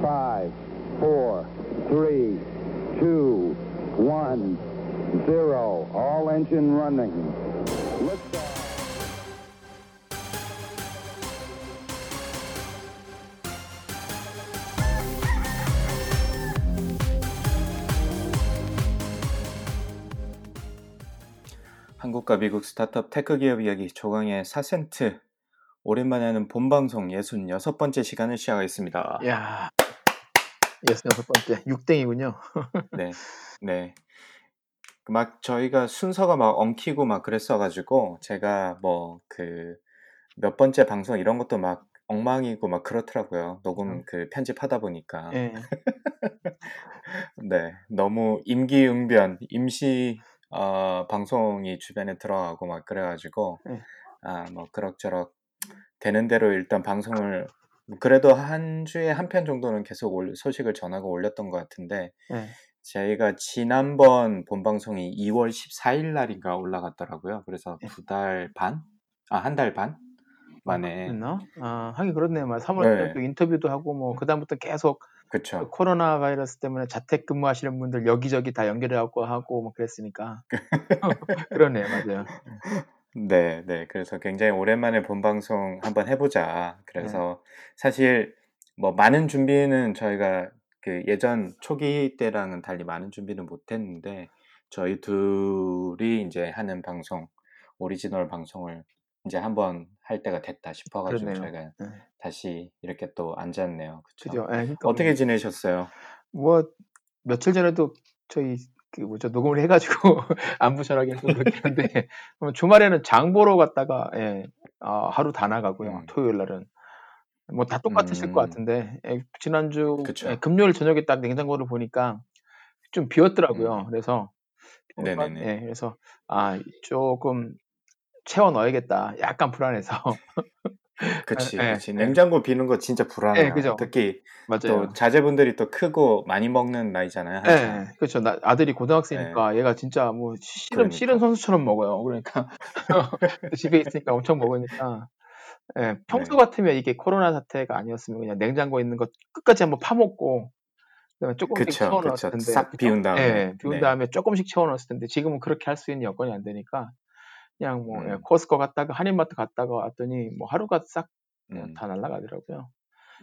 five, four, three, two, one, zero. All engine running. Liftoff. 한국과 미국 스타트업 테크 기업 이야기 조강의 4센트 오랜만에 하는 본방송 66번째 시간을 시작하겠습니다. 야, 여섯 번째 육땡이군요. 네, 네. 막 저희가 순서가 막 엉키고 막 그랬어가지고 제가 뭐 그 몇 번째 방송 이런 것도 막 엉망이고 막 그렇더라고요. 녹음 음. 그 편집하다 보니까. 예, 네, 너무 임기응변, 임시 어, 방송이 주변에 들어가고 막 그래가지고 네. 아, 뭐 그럭저럭 되는 대로 일단 방송을 그래도 한 주에 한 편 정도는 계속 올- 소식을 전하고 올렸던 것 같은데 예. 저희가 지난번 본 방송이 2월 14일 날인가 올라갔더라고요. 그래서 네. 두달 반? 아, 한 달 반 만에? 아, 하긴 그렇네요. 막 3월 네. 또 인터뷰도 하고 뭐 그다음부터 계속 그쵸. 코로나 바이러스 때문에 자택 근무하시는 분들 여기저기 다 연결해갖고 하고 뭐 그랬으니까 그러네요, 맞아요. 네, 네. 그래서 굉장히 오랜만에 본 방송 한번 해보자. 그래서 사실 뭐 많은 준비는 저희가 그 예전 초기 때랑은 달리 많은 준비는 못했는데 저희 둘이 이제 하는 방송, 오리지널 방송을 이제 한번 할 때가 됐다 싶어가지고 그러네요. 저희가 네. 다시 이렇게 또 앉았네요. 그러니까 어떻게 지내셨어요? 뭐 며칠 전에도 저희 그 뭐죠 녹음을 해가지고 안부 전하기 좀 그렇긴 한데 그럼 주말에는 장 보러 갔다가 예, 아, 하루 다 나가고요. 음. 토요일 날은 뭐 다 똑같으실 것 음. 같은데 예, 지난주. 예, 금요일 저녁에 딱 냉장고를 보니까 좀 비었더라고요. 음. 그래서 네네네. 예, 그래서 아 조금 채워 넣어야겠다. 약간 불안해서 그치, 예, 그치. 예. 냉장고 비는 거 진짜 불안해요. 예, 그죠. 특히 맞아요. 또 자제분들이 또 크고 많이 먹는 나이잖아요. 예. 그렇죠. 나- 아들이 고등학생이니까 얘가 진짜 뭐 씨름 그러니까. 씨름 선수처럼 먹어요. 그러니까 집에 있으니까 엄청 먹으니까 예, 평소 네. 같으면 이게 코로나 사태가 아니었으면 그냥 냉장고에 있는 거 끝까지 한번 파먹고 그다음에 조금씩 그쵸, 채워넣었을 그쵸. 텐데 싹 그죠? 비운 다음에. 예, 비운 네. 다음에 조금씩 채워넣었을 텐데 지금은 그렇게 할 수 있는 여건이 안 되니까 그냥 뭐 음. 예, 코스코 갔다가 한인마트 갔다가 왔더니 뭐 하루가 싹 음, 다 날아가더라고요.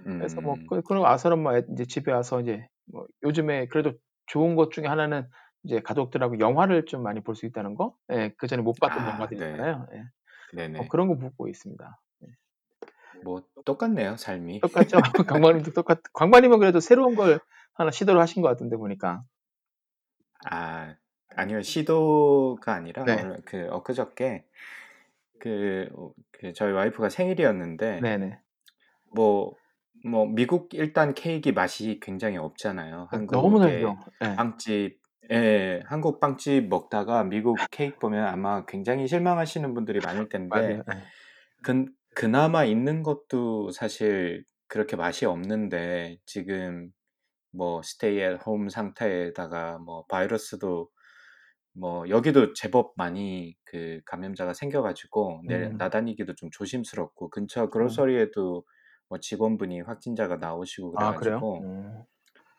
그래서 뭐 음, 그, 그러고 와서는 뭐 애- 이제 집에 와서 이제 뭐 요즘에 그래도 좋은 것 중에 하나는 이제 가족들하고 영화를 좀 많이 볼 수 있다는 거. 예, 그 전에 못 봤던 아, 영화들 네. 있잖아요. 예. 네네. 뭐 그런 거 보고 있습니다. 뭐 똑같네요, 삶이. 똑같죠? 광만님도 똑같. 광만님은 그래도 새로운 걸 하나 시도를 하신 것 같은데 보니까. 아, 아니요. 시도가 아니라 네. 얼- 그 엊그저께 그, 어, 그 저희 와이프가 생일이었는데 네네. 뭐, 뭐 미국 일단 케이크 맛이 굉장히 없잖아요. 너무 한국의 달죠. 예. 빵집, 예, 한국 빵집 먹다가 미국 케이크 보면 아마 굉장히 실망하시는 분들이 많을 텐데, 맞아요. 예. 그, 그나마 있는 것도 사실 그렇게 맛이 없는데, 지금 뭐 스테이 앳 홈 상태에다가 뭐 바이러스도 뭐 여기도 제법 많이 그 감염자가 생겨가지고 내 음. 나다니기도 좀 조심스럽고 근처 그로서리에도 뭐 직원분이 확진자가 나오시고 아? 그래가지고 음.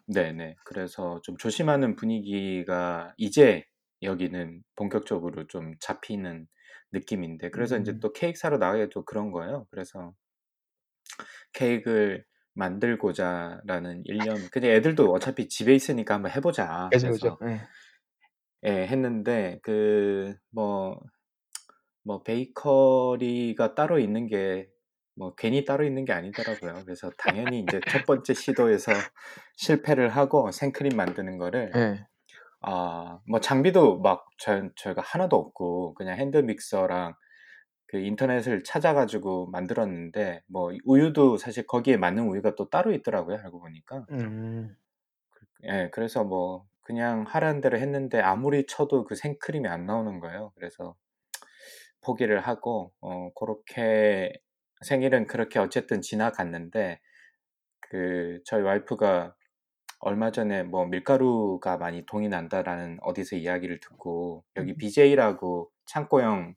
네네. 그래서 좀 조심하는 분위기가 이제 여기는 본격적으로 좀 잡히는 느낌인데, 그래서 이제 음. 또 케이크 사러 나가게 또 그런 거예요. 그래서 케이크를 만들고자라는 일념, 근데 애들도 어차피 집에 있으니까 한번 해보자. 그래서 그죠. 예. 예, 했는데 그 뭐 뭐 베이커리가 따로 있는 게 뭐 괜히 따로 있는 게 아니더라고요. 그래서 당연히 이제 첫 번째 시도에서 실패를 하고 생크림 만드는 거를 예. 아, 뭐 장비도 막 저, 저희가 하나도 없고 그냥 핸드 믹서랑 그 인터넷을 찾아 가지고 만들었는데 뭐 우유도 사실 거기에 맞는 우유가 또 따로 있더라고요. 알고 보니까. 음. 예, 그래서 뭐 그냥 하라는 대로 했는데 아무리 쳐도 그 생크림이 안 나오는 거예요. 그래서 포기를 하고 어 그렇게 생일은 그렇게 어쨌든 지나갔는데 그 저희 와이프가 얼마 전에 뭐 밀가루가 많이 동이 난다라는 어디서 이야기를 듣고 여기 음. BJ라고 창고형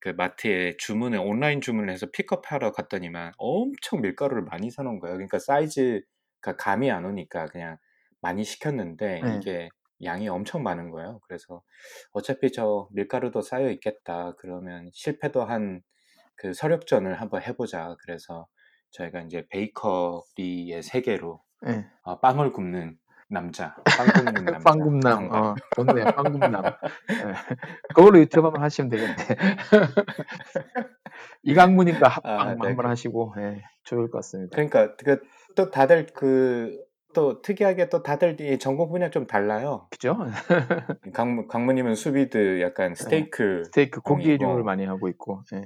그 마트에 주문을 온라인 주문을 해서 픽업하러 갔더니만 엄청 밀가루를 많이 사놓은 거예요. 그러니까 사이즈 그러니까 감이 안 오니까 그냥 많이 시켰는데 네. 이게 양이 엄청 많은 거예요. 그래서 어차피 저 밀가루도 쌓여 있겠다. 그러면 실패도 한 그 서력전을 한번 해보자. 그래서 저희가 이제 베이커리의 세계로 네. 어, 빵을 굽는 남자, 빵 굽는 남자, 빵 굽남. 강박. 어, 좋네요. 빵 굽남. 예. 그걸로 유튜브 한번 하시면 되겠네. 이강무님과 합방 아, 네. 한번 하시고 예, 좋을 것 같습니다. 그러니까 그 또 다들 그 또 특이하게 또 다들 이 전공 분야 좀 달라요. 그죠? 강무 강무님은 수비드 약간 스테이크 스테이크 고기류를. 많이 하고 있고. 예.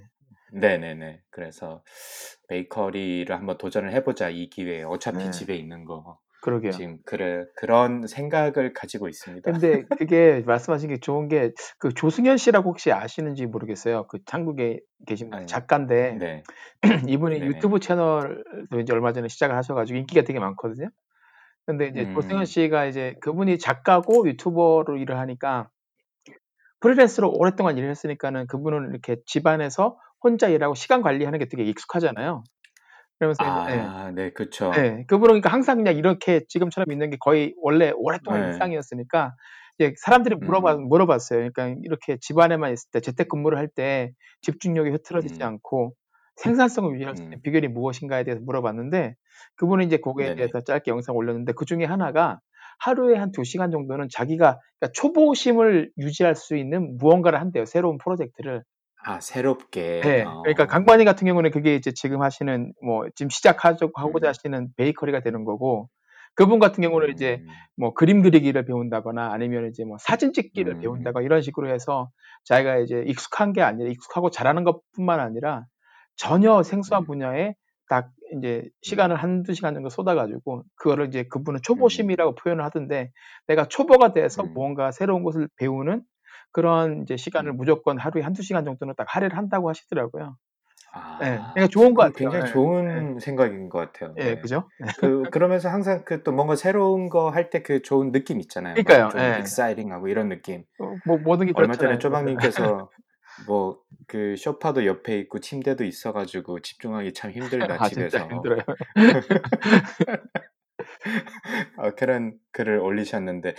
네네네. 그래서 베이커리를 한번 도전을 해보자 이 기회에 어차피 네. 집에 있는 거 그러게요. 지금 그래 그런 생각을 가지고 있습니다. 근데 그게 말씀하신 게 좋은 게 그 조승현 씨라고 혹시 아시는지 모르겠어요. 그 한국에 계신 아니, 작가인데 네, 이분이 네네. 유튜브 채널도 이제 얼마 전에 시작을 하셔가지고 인기가 되게 많거든요. 근데 이제 음. 조승현 씨가 이제 그분이 작가고 유튜버로 일을 하니까 프리랜서로 오랫동안 일을 했으니까는 그분은 이렇게 집안에서 혼자 일하고 시간 관리하는 게 되게 익숙하잖아요. 그러면서 예. 아, 네, 그쵸. 네, 그분은 그러니까 항상 그냥 이렇게 지금처럼 있는 게 거의 원래 오랫동안 네. 일상이었으니까 이제 사람들이 물어봐, 음. 물어봤어요. 그러니까 이렇게 집안에만 있을 때 재택근무를 할 때 집중력이 흐트러지지 음. 않고 생산성을 유지할 수 있는 음. 비결이 무엇인가에 대해서 물어봤는데 그분은 이제 거기에 네네. 대해서 짧게 영상 올렸는데 그 중에 하나가 하루에 한 두 시간 정도는 자기가 그러니까 초보심을 유지할 수 있는 무언가를 한대요. 새로운 프로젝트를. 아, 새롭게. 네. 어. 그러니까 강관이 같은 경우는 그게 이제 지금 하시는 뭐 지금 시작하고자 음. 하시는 베이커리가 되는 거고 그분 같은 경우는 이제 음. 뭐 그림 그리기를 배운다거나 아니면 이제 뭐 사진 찍기를 음. 배운다거나 이런 식으로 해서 자기가 이제 익숙한 게 아니라 익숙하고 잘하는 것뿐만 아니라 전혀 생소한 음. 분야에 딱 이제 시간을 한두 시간 정도 쏟아가지고 그거를 이제 그분은 초보심이라고 표현을 하던데 내가 초보가 돼서 음. 무언가 새로운 것을 배우는 그런 이제 시간을 음. 무조건 하루에 한두 시간 정도는 딱 할애를 한다고 하시더라고요. 아, 네. 그러니까 좋은 것 같아요. 굉장히 네. 좋은 생각인 것 같아요. 예, 네. 그죠? 그 그러면서 항상 그 또 뭔가 새로운 거 할 때 그 좋은 느낌 있잖아요. 막 그러니까요. 좀 예. 익사이팅하고 이런 느낌. 어, 뭐 모든 게 얼마. 전에 쪼박님께서 뭐그 쇼파도 옆에 있고 침대도 있어가지고 집중하기 참 힘들다 아 진짜 집에서 힘들어요. 어, 그런 글을 올리셨는데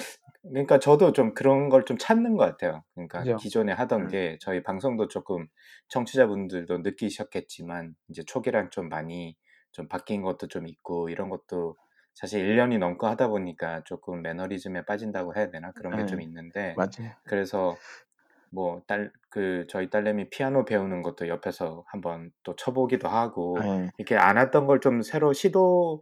그러니까 저도 좀 그런 걸 좀 찾는 것 같아요. 그러니까 그죠? 기존에 하던 음. 게 저희 방송도 조금 청취자분들도 느끼셨겠지만 이제 초기랑 좀 많이 좀 바뀐 것도 좀 있고 이런 것도 사실 1년이 넘고 하다 보니까 조금 매너리즘에 빠진다고 해야 되나 그런 게좀 네. 있는데 맞아요. 그래서 뭐 딸 그 저희 딸내미 피아노 배우는 것도 옆에서 한번 또 쳐보기도 하고 네. 이렇게 안 했던 걸 좀 새로 시도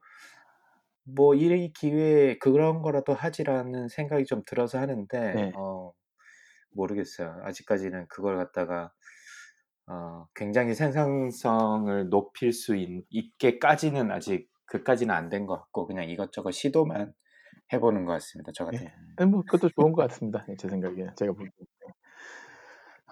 뭐 이 기회에 그런 거라도 하지라는 생각이 좀 들어서 하는데 네. 어 모르겠어요. 아직까지는 그걸 갖다가 어 굉장히 생산성을 높일 수 있, 있게까지는 아직 그까지는 안 된 것 같고 그냥 이것저것 시도만 해보는 것 같습니다. 저 같은 예. 뭐 그것도 좋은 것 같습니다. 예, 제 생각에 제가 보기에.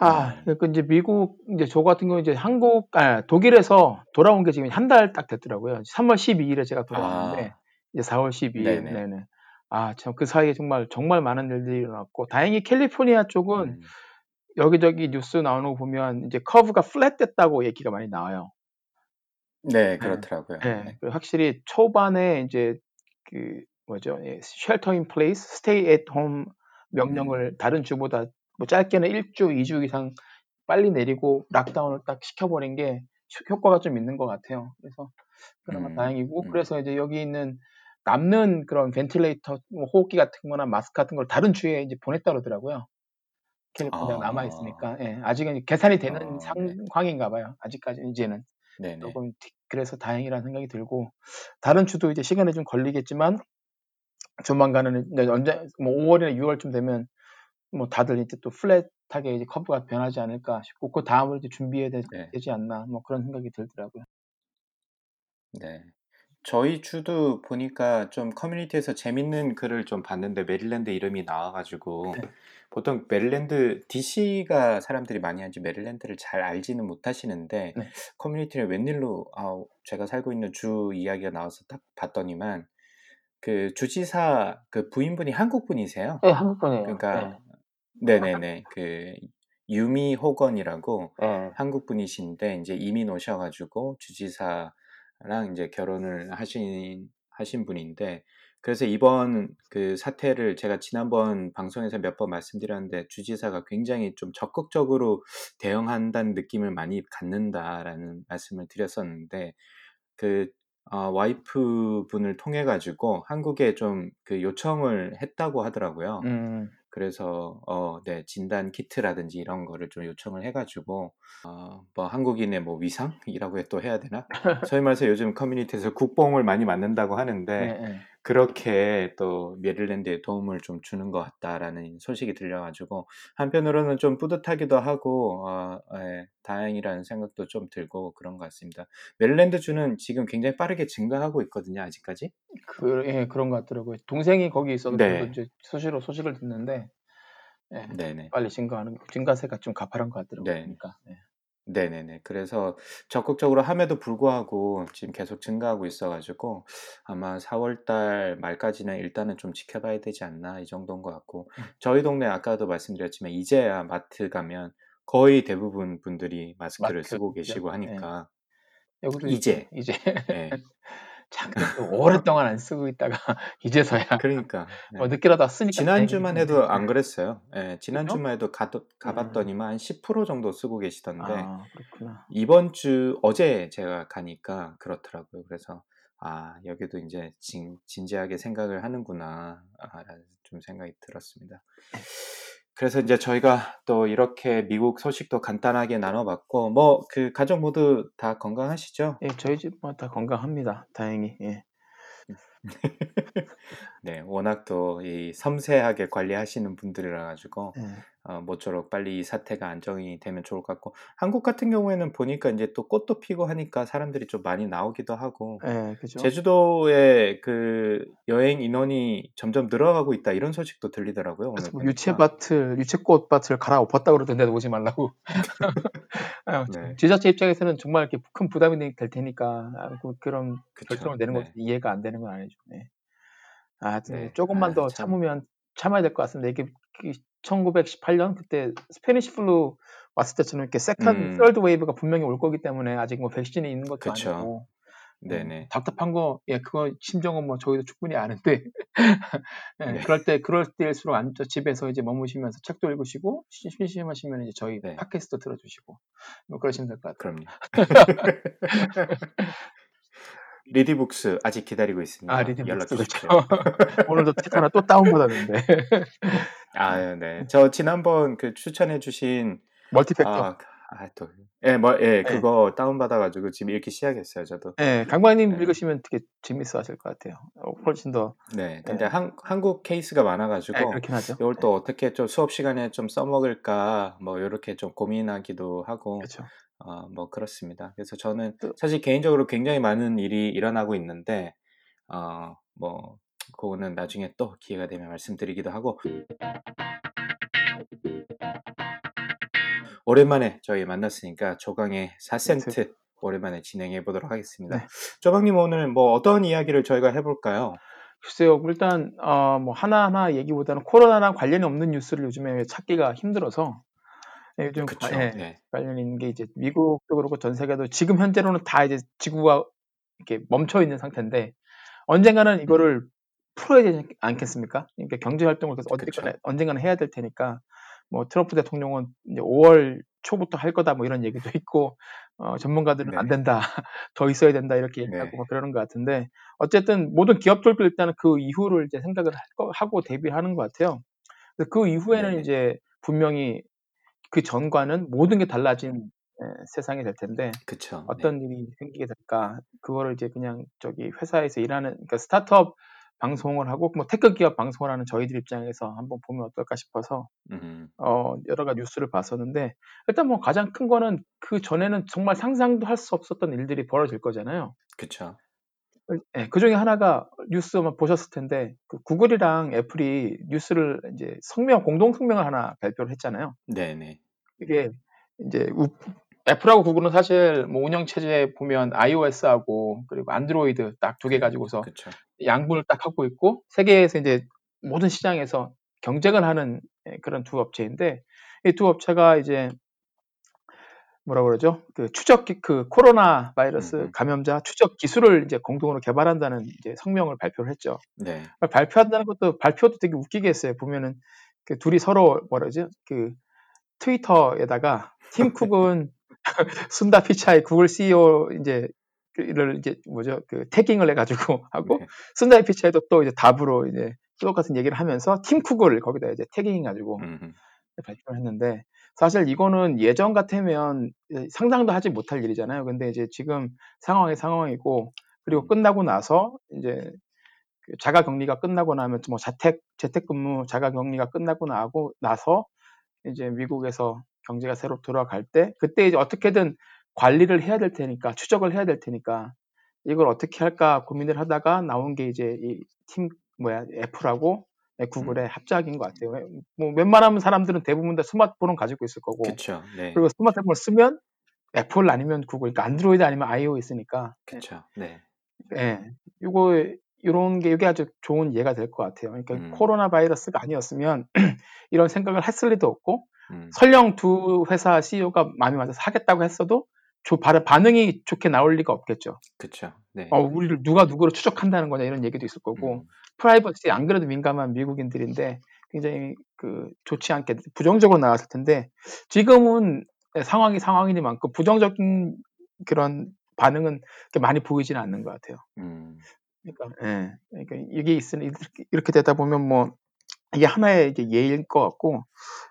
아, 네. 그 이제 미국 이제 저 같은 경우 이제 한국 아 독일에서 돌아온 게 지금 한 달 딱 됐더라고요. 3월 12일에 제가 돌아왔는데 아, 이제 4월 12일 네네. 네네. 아, 참 그 사이에 정말 정말 많은 일들이 일어났고 다행히 캘리포니아 쪽은 음, 여기저기 뉴스 나오는 거 보면 이제 커브가 flat 됐다고 얘기가 많이 나와요. 네, 예. 그렇더라고요. 예. 네. 그 확실히 초반에 이제 그 뭐죠? 예, shelter in place, stay at home 음, 명령을 다른 주보다 뭐 짧게는 1주, 2주 이상 빨리 내리고 lockdown을 딱 시켜버린 게 효- 효과가 좀 있는 것 같아요. 그래서 그나마 음, 다행이고 음, 그래서 이제 여기 있는 남는 그런 ventilator, 뭐 호흡기 같은 거나 마스크 같은 걸 다른 주에 이제 보냈다 그러더라고요. 남아 아, 있으니까 예, 아직은 계산이 되는 어, 네, 상황인가 봐요. 아직까지 이제는 네네. 조금 티- 그래서 다행이라는 생각이 들고 다른 주도 이제 시간이 좀 걸리겠지만 조만간은 이제 언제 뭐 5월이나 6월쯤 되면 뭐 다들 이제 또 flat하게 이제 커브가 변하지 않을까 싶고 그 다음을 이제 준비해야 되, 네, 지 않나 뭐 그런 생각이 들더라고요. 네. 저희 주도 보니까 좀 커뮤니티에서 재밌는 글을 좀 봤는데 메릴랜드 이름이 나와가지고 네. 보통 메릴랜드 DC가 사람들이 많이 하지 메릴랜드를 잘 알지는 못하시는데 네. 커뮤니티를 웬일로 아, 제가 살고 있는 주 이야기가 나와서 딱 봤더니만 그 주지사 그 부인분이 한국 분이세요. 네, 한국 분이에요. 그러니까 네네네 그 유미 호건이라고 네. 한국 분이신데 이제 이민 오셔가지고 주지사랑 이제 결혼을 하신 하신 분인데 그래서 이번 그 사태를 제가 지난번 방송에서 몇 번 말씀드렸는데 주지사가 굉장히 좀 적극적으로 대응한다는 느낌을 많이 갖는다라는 말씀을 드렸었는데 그 어, 와이프 분을 통해 가지고 한국에 좀 그 요청을 했다고 하더라고요. 음. 그래서 어, 네, 진단 키트라든지 이런 거를 좀 요청을 해가지고 어, 뭐 한국인의 뭐 위상이라고 또 해야 되나? 소위 말해서 요즘 커뮤니티에서 국뽕을 많이 맞는다고 하는데 네, 네. 그렇게 또 메릴랜드에 도움을 좀 주는 것 같다라는 소식이 들려가지고 한편으로는 좀 뿌듯하기도 하고 어, 예, 다행이라는 생각도 좀 들고 그런 것 같습니다. 메릴랜드 주는 지금 굉장히 빠르게 증가하고 있거든요, 아직까지. 그, 예, 그런 것 같더라고요. 동생이 거기 있어서 네. 이제 수시로 소식을 듣는데 예, 네네. 빨리 증가하는 증가세가 좀 가파른 것 같더라고요. 네. 그러니까 예. 네네네. 그래서 적극적으로 함에도 불구하고 지금 계속 증가하고 있어 가지고 아마 4 월달 말까지는 일단은 좀 지켜봐야 되지 않나 이 정도인 것 같고 음. 저희 동네 아까도 말씀드렸지만 이제야 마트 가면 거의 대부분 분들이 마스크를 마스크 쓰고. 계시고 하니까 여기도 이제. 이제 네. 잠깐 또 오랫동안 안 쓰고 있다가 이제서야 그러니까 네. 뭐 늦게라도 쓰니까 지난주만 해도. 안 그랬어요. 예, 그죠? 지난주만 해도 가, 가봤더니만 한10% 정도 쓰고 계시던데 아 그렇구나. 이번 주 어제 제가 가니까 그렇더라고요. 그래서 아 여기도 이제 진, 진지하게 생각을 하는구나 아, 라는 좀 생각이 들었습니다. 그래서 이제 저희가 또 이렇게 미국 소식도 간단하게 나눠봤고 뭐 그 가족 모두 다 건강하시죠? 예, 저희 집뭐다 건강합니다. 다행히. 예. 네, 워낙 또 이 섬세하게 관리하시는 분들이라 가지고 예. 어, 모쪼록 빨리 이 사태가 안정이 되면 좋을 것 같고 한국 같은 경우에는 보니까 이제 또 꽃도 피고 하니까 사람들이 좀 많이 나오기도 하고 예, 그죠. 제주도에 그 여행 인원이 점점 늘어가고 있다 이런 소식도 들리더라고요. 오늘 그래서 뭐. 유채밭을 유채꽃밭을 갈아엎었다 그러던데 오지 말라고. 아, 네. 지자체 입장에서는 정말 이렇게 큰 부담이 될 테니까 아, 그- 그런 그쵸. 결정을 내는 것 네. 이해가 안 되는 건 아니죠. 네. 아, 하여튼 네. 조금만 아, 더 참. 참으면 참아야 될 것 같습니다. 이게 1918년 그때 Spanish flu 왔을 때처럼 이렇게 second, 음. third wave가 분명히 올 거기 때문에 아직 뭐 백신이 있는 것도 그쵸. 아니고 네네. 음, 답답한 거, 예, 그거 심정은 뭐 저희도 충분히 아는데, 예, 네. 그럴 때, 그럴 때일수록 앉아 집에서 이제 머무시면서 책도 읽으시고, 심- 심심하시면 이제 저희 네. 팟캐스트 들어주시고, 뭐 그러시면 될 것 같아요. 그럼요. 리디북스 아직 기다리고 있습니다. 아, 리딩 연락 북스 주십시오. 오늘도 책 하나 또 다운받았는데. 아, 네. 저 지난번 그 추천해주신 멀티팩터. 아, 아, 또, 예, 뭐, 예, 그거 다운받아가지고 지금 읽기 시작했어요, 저도. 예, 강관님 네. 읽으시면 되게 재밌어 하실 것 같아요. 어, 훨씬 더, 네, 근데 네. 한, 한국 케이스가 많아가지고, 예, 그렇긴 하죠. 이걸 또 어떻게 좀 수업 시간에 좀 써먹을까, 뭐, 이렇게 좀 고민하기도 하고, 그렇죠. 어, 뭐, 그렇습니다. 그래서 저는 또- 사실 개인적으로 굉장히 많은 일이 일어나고 있는데, 어, 뭐, 그거는 나중에 또 기회가 되면 말씀드리기도 하고, 오랜만에 저희 만났으니까 조강의 4센트 오랜만에 진행해 보도록 하겠습니다. 네. 조강님 오늘 뭐 어떤 이야기를 저희가 해볼까요? 글쎄요, 일단, 어, 뭐, 하나하나 얘기보다는 코로나랑 관련이 없는 뉴스를 요즘에 찾기가 힘들어서, 예, 요즘 그쵸. 과- 예, 네. 관련 있는 게 이제 미국도 그렇고 전 세계도 지금 현재로는 다 이제 지구가 이렇게 멈춰 있는 상태인데, 언젠가는 이거를 풀어야 되지 않겠습니까? 그러니까 경제 활동을 계속. 어쨌거나 언젠가는 해야 될 테니까, 뭐, 트럼프 대통령은 이제 5월 초부터 할 거다 뭐 이런 얘기도 있고, 어, 전문가들은 네. 안 된다. 더 있어야 된다. 이렇게 얘기하고 네. 막 그러는 것 같은데, 어쨌든 모든 기업들도 일단은 그 이후를 이제 생각을 하고 대비하는 것 같아요. 그 이후에는 네네. 이제 분명히 그 전과는 모든 게 달라진 예, 세상이 될 텐데, 그쵸. 네. 어떤 일이 생기게 될까? 그거를 이제 그냥 저기 회사에서 일하는, 그러니까 스타트업 방송을 하고, 뭐 tech 기업 방송을 하는 저희들 입장에서 한번 보면 어떨까 싶어서, 음, 어, 여러 가지 뉴스를 봤었는데, 일단 뭐 가장 큰 거는 그 전에는 정말 상상도 할 수 없었던 일들이 벌어질 거잖아요. 그쵸. 예, 그 중에 하나가 뉴스 아마 보셨을 텐데, 그 구글이랑 애플이 뉴스를 이제 성명, 공동 성명을 하나 발표를 했잖아요. 네네. 이게 이제 우- 애플하고 구글은 사실 뭐 운영 체제 보면 iOS하고 그리고 안드로이드 딱 두 개 가지고서 그쵸. 양분을 딱 하고 있고 세계에서 이제 모든 시장에서 경쟁을 하는 예, 그런 두 업체인데 이 두 업체가 이제 뭐라 그러죠? 그 추적 기, 그 코로나 바이러스. 감염자 추적 기술을 이제 공동으로 개발한다는 이제 성명을 발표를 했죠. 네. 발표한다는 것도 발표도 되게 웃기게 했어요. 보면은 그 둘이 서로 뭐라지? 그 트위터에다가 팀 쿡은 순다 피차이 구글 CEO 이제 를 이제 뭐죠? 그 태깅을 해 가지고 하고 네. 순다 피차이도 또 이제 답으로 이제 똑같은 얘기를 하면서 팀 쿡을 거기다 이제 태깅해 가지고 음음. 발표를 했는데 사실 이거는 예전 같으면 상상도 하지 못할 일이잖아요. 근데 이제 지금 상황이 상황이고 그리고 음. 끝나고 나서 이제 그 자가 격리가 끝나고 나면 뭐 자택 재택근무 자가 격리가 끝나고 나고 나서 이제 미국에서 경제가 새로 돌아갈 때 그때 이제 어떻게든 관리를 해야 될 테니까 추적을 해야 될 테니까 이걸 어떻게 할까 고민을 하다가 나온 게 이제 이 팀 뭐야 애플하고 구글의 음. 합작인 것 같아요. 뭐 웬만하면 사람들은 대부분 다 스마트폰은 가지고 있을 거고 그쵸. 네. 그리고 스마트폰을 쓰면 애플 아니면 구글, 그러니까 안드로이드 아니면 iOS니까 그쵸. 네. 예, 이거 이런 게 이게 아주 좋은 예가 될 것 같아요. 그러니까 음. 코로나 바이러스가 아니었으면 이런 생각을 했을 리도 없고 음. 설령 두 회사 CEO가 마음이 맞아서 하겠다고 했어도 조, 반응이 좋게 나올 리가 없겠죠. 그쵸. 네. 어, 우리를 누가 누구를 추적한다는 거냐 이런 얘기도 있을 거고 음. 프라이버시 안 그래도 민감한 미국인들인데 굉장히 그 좋지 않게 부정적으로 나왔을 텐데 지금은 상황이 상황이니만큼 부정적인 그런 반응은 많이 보이지는 않는 것 같아요. 음. 그러니까, 예. 그러니까 이게 있으니 이렇게 되다 보면 뭐 이게 하나의 이제 예일 것 같고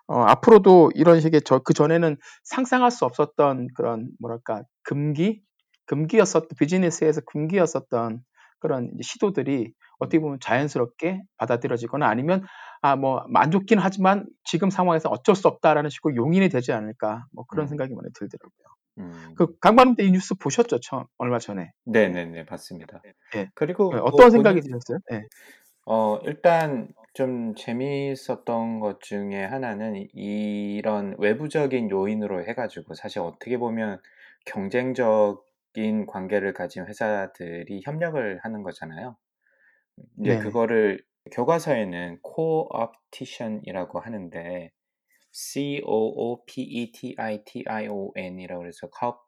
어, 앞으로도 이런 식의 저 그 전에는 상상할 수 없었던 그런 뭐랄까 금기 금기였었 비즈니스에서 금기였었던 그런 시도들이 어떻게 보면 자연스럽게 받아들여지거나 아니면 아 뭐 안 좋긴 하지만 지금 상황에서 어쩔 수 없다라는 식으로 용인이 되지 않을까 뭐 그런 음. 생각이 많이 들더라고요. 음. 그 강반님 때이 뉴스 보셨죠? 처음 얼마 전에. 네네네. 봤습니다. 예. 그리고 예, 뭐 어떤 생각이 본인 드셨어요? 예. 어 일단 좀 재미있었던 것 중에 하나는 이 이런 외부적인 요인으로 해 가지고 사실 어떻게 보면 경쟁적인 관계를 가진 회사들이 협력을 하는 거잖아요. 인제 네네. 그거를 교과서에는 coopetition이라고 하는데 C-O-O-P-E-T-I-T-I-O-N 이라고 그래서 co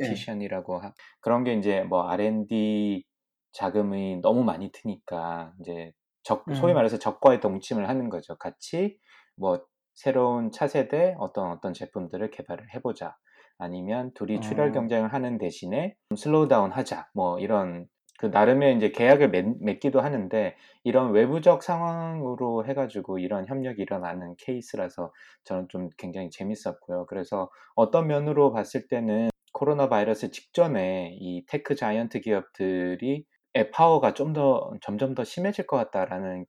예. coopetition이라고 하 그런 게 인제 뭐 R&D 자금이 너무 많이 드니까 인제 적 소위 음. 말해서 적과의 동침을 하는 거죠. 같이 뭐 새로운 차세대 어떤, 어떤 제품들을 개발을 해 보자. 아니면 둘이 출혈 어. 경쟁을 하는 대신에 좀 slow down 하자. 뭐 이런 그 나름의 인제 계약을 맺 맺기도 하는데 이런 외부적 상황으로 해 가지고 이런 협력이 일어나는 케이스라서 저는 좀 굉장히 재밌었고요. 그래서 어떤 면으로 봤을 때는 코로나 바이러스 직전에 이 tech giant 기업들이 의 파워가 좀 더 '점점 더 심해질 것 같다.'라는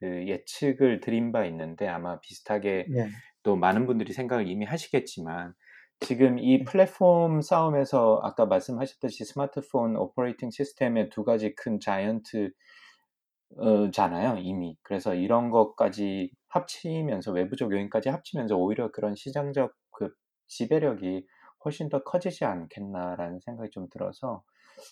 그 예측을 드린 바 있는데 아마 비슷하게 네. 또 많은 분들이 생각을 이미 하시겠지만 지금 이 네. 플랫폼 싸움에서 아까 말씀하셨듯이 스마트폰 operating system의 두 가지 큰 giant 어 잖아요 이미. 그래서 이런 것까지 합치면서 외부적 요인까지 합치면서 오히려 그런 시장적 그 지배력이 훨씬 더 커지지 않겠나라는 생각이 좀 들어서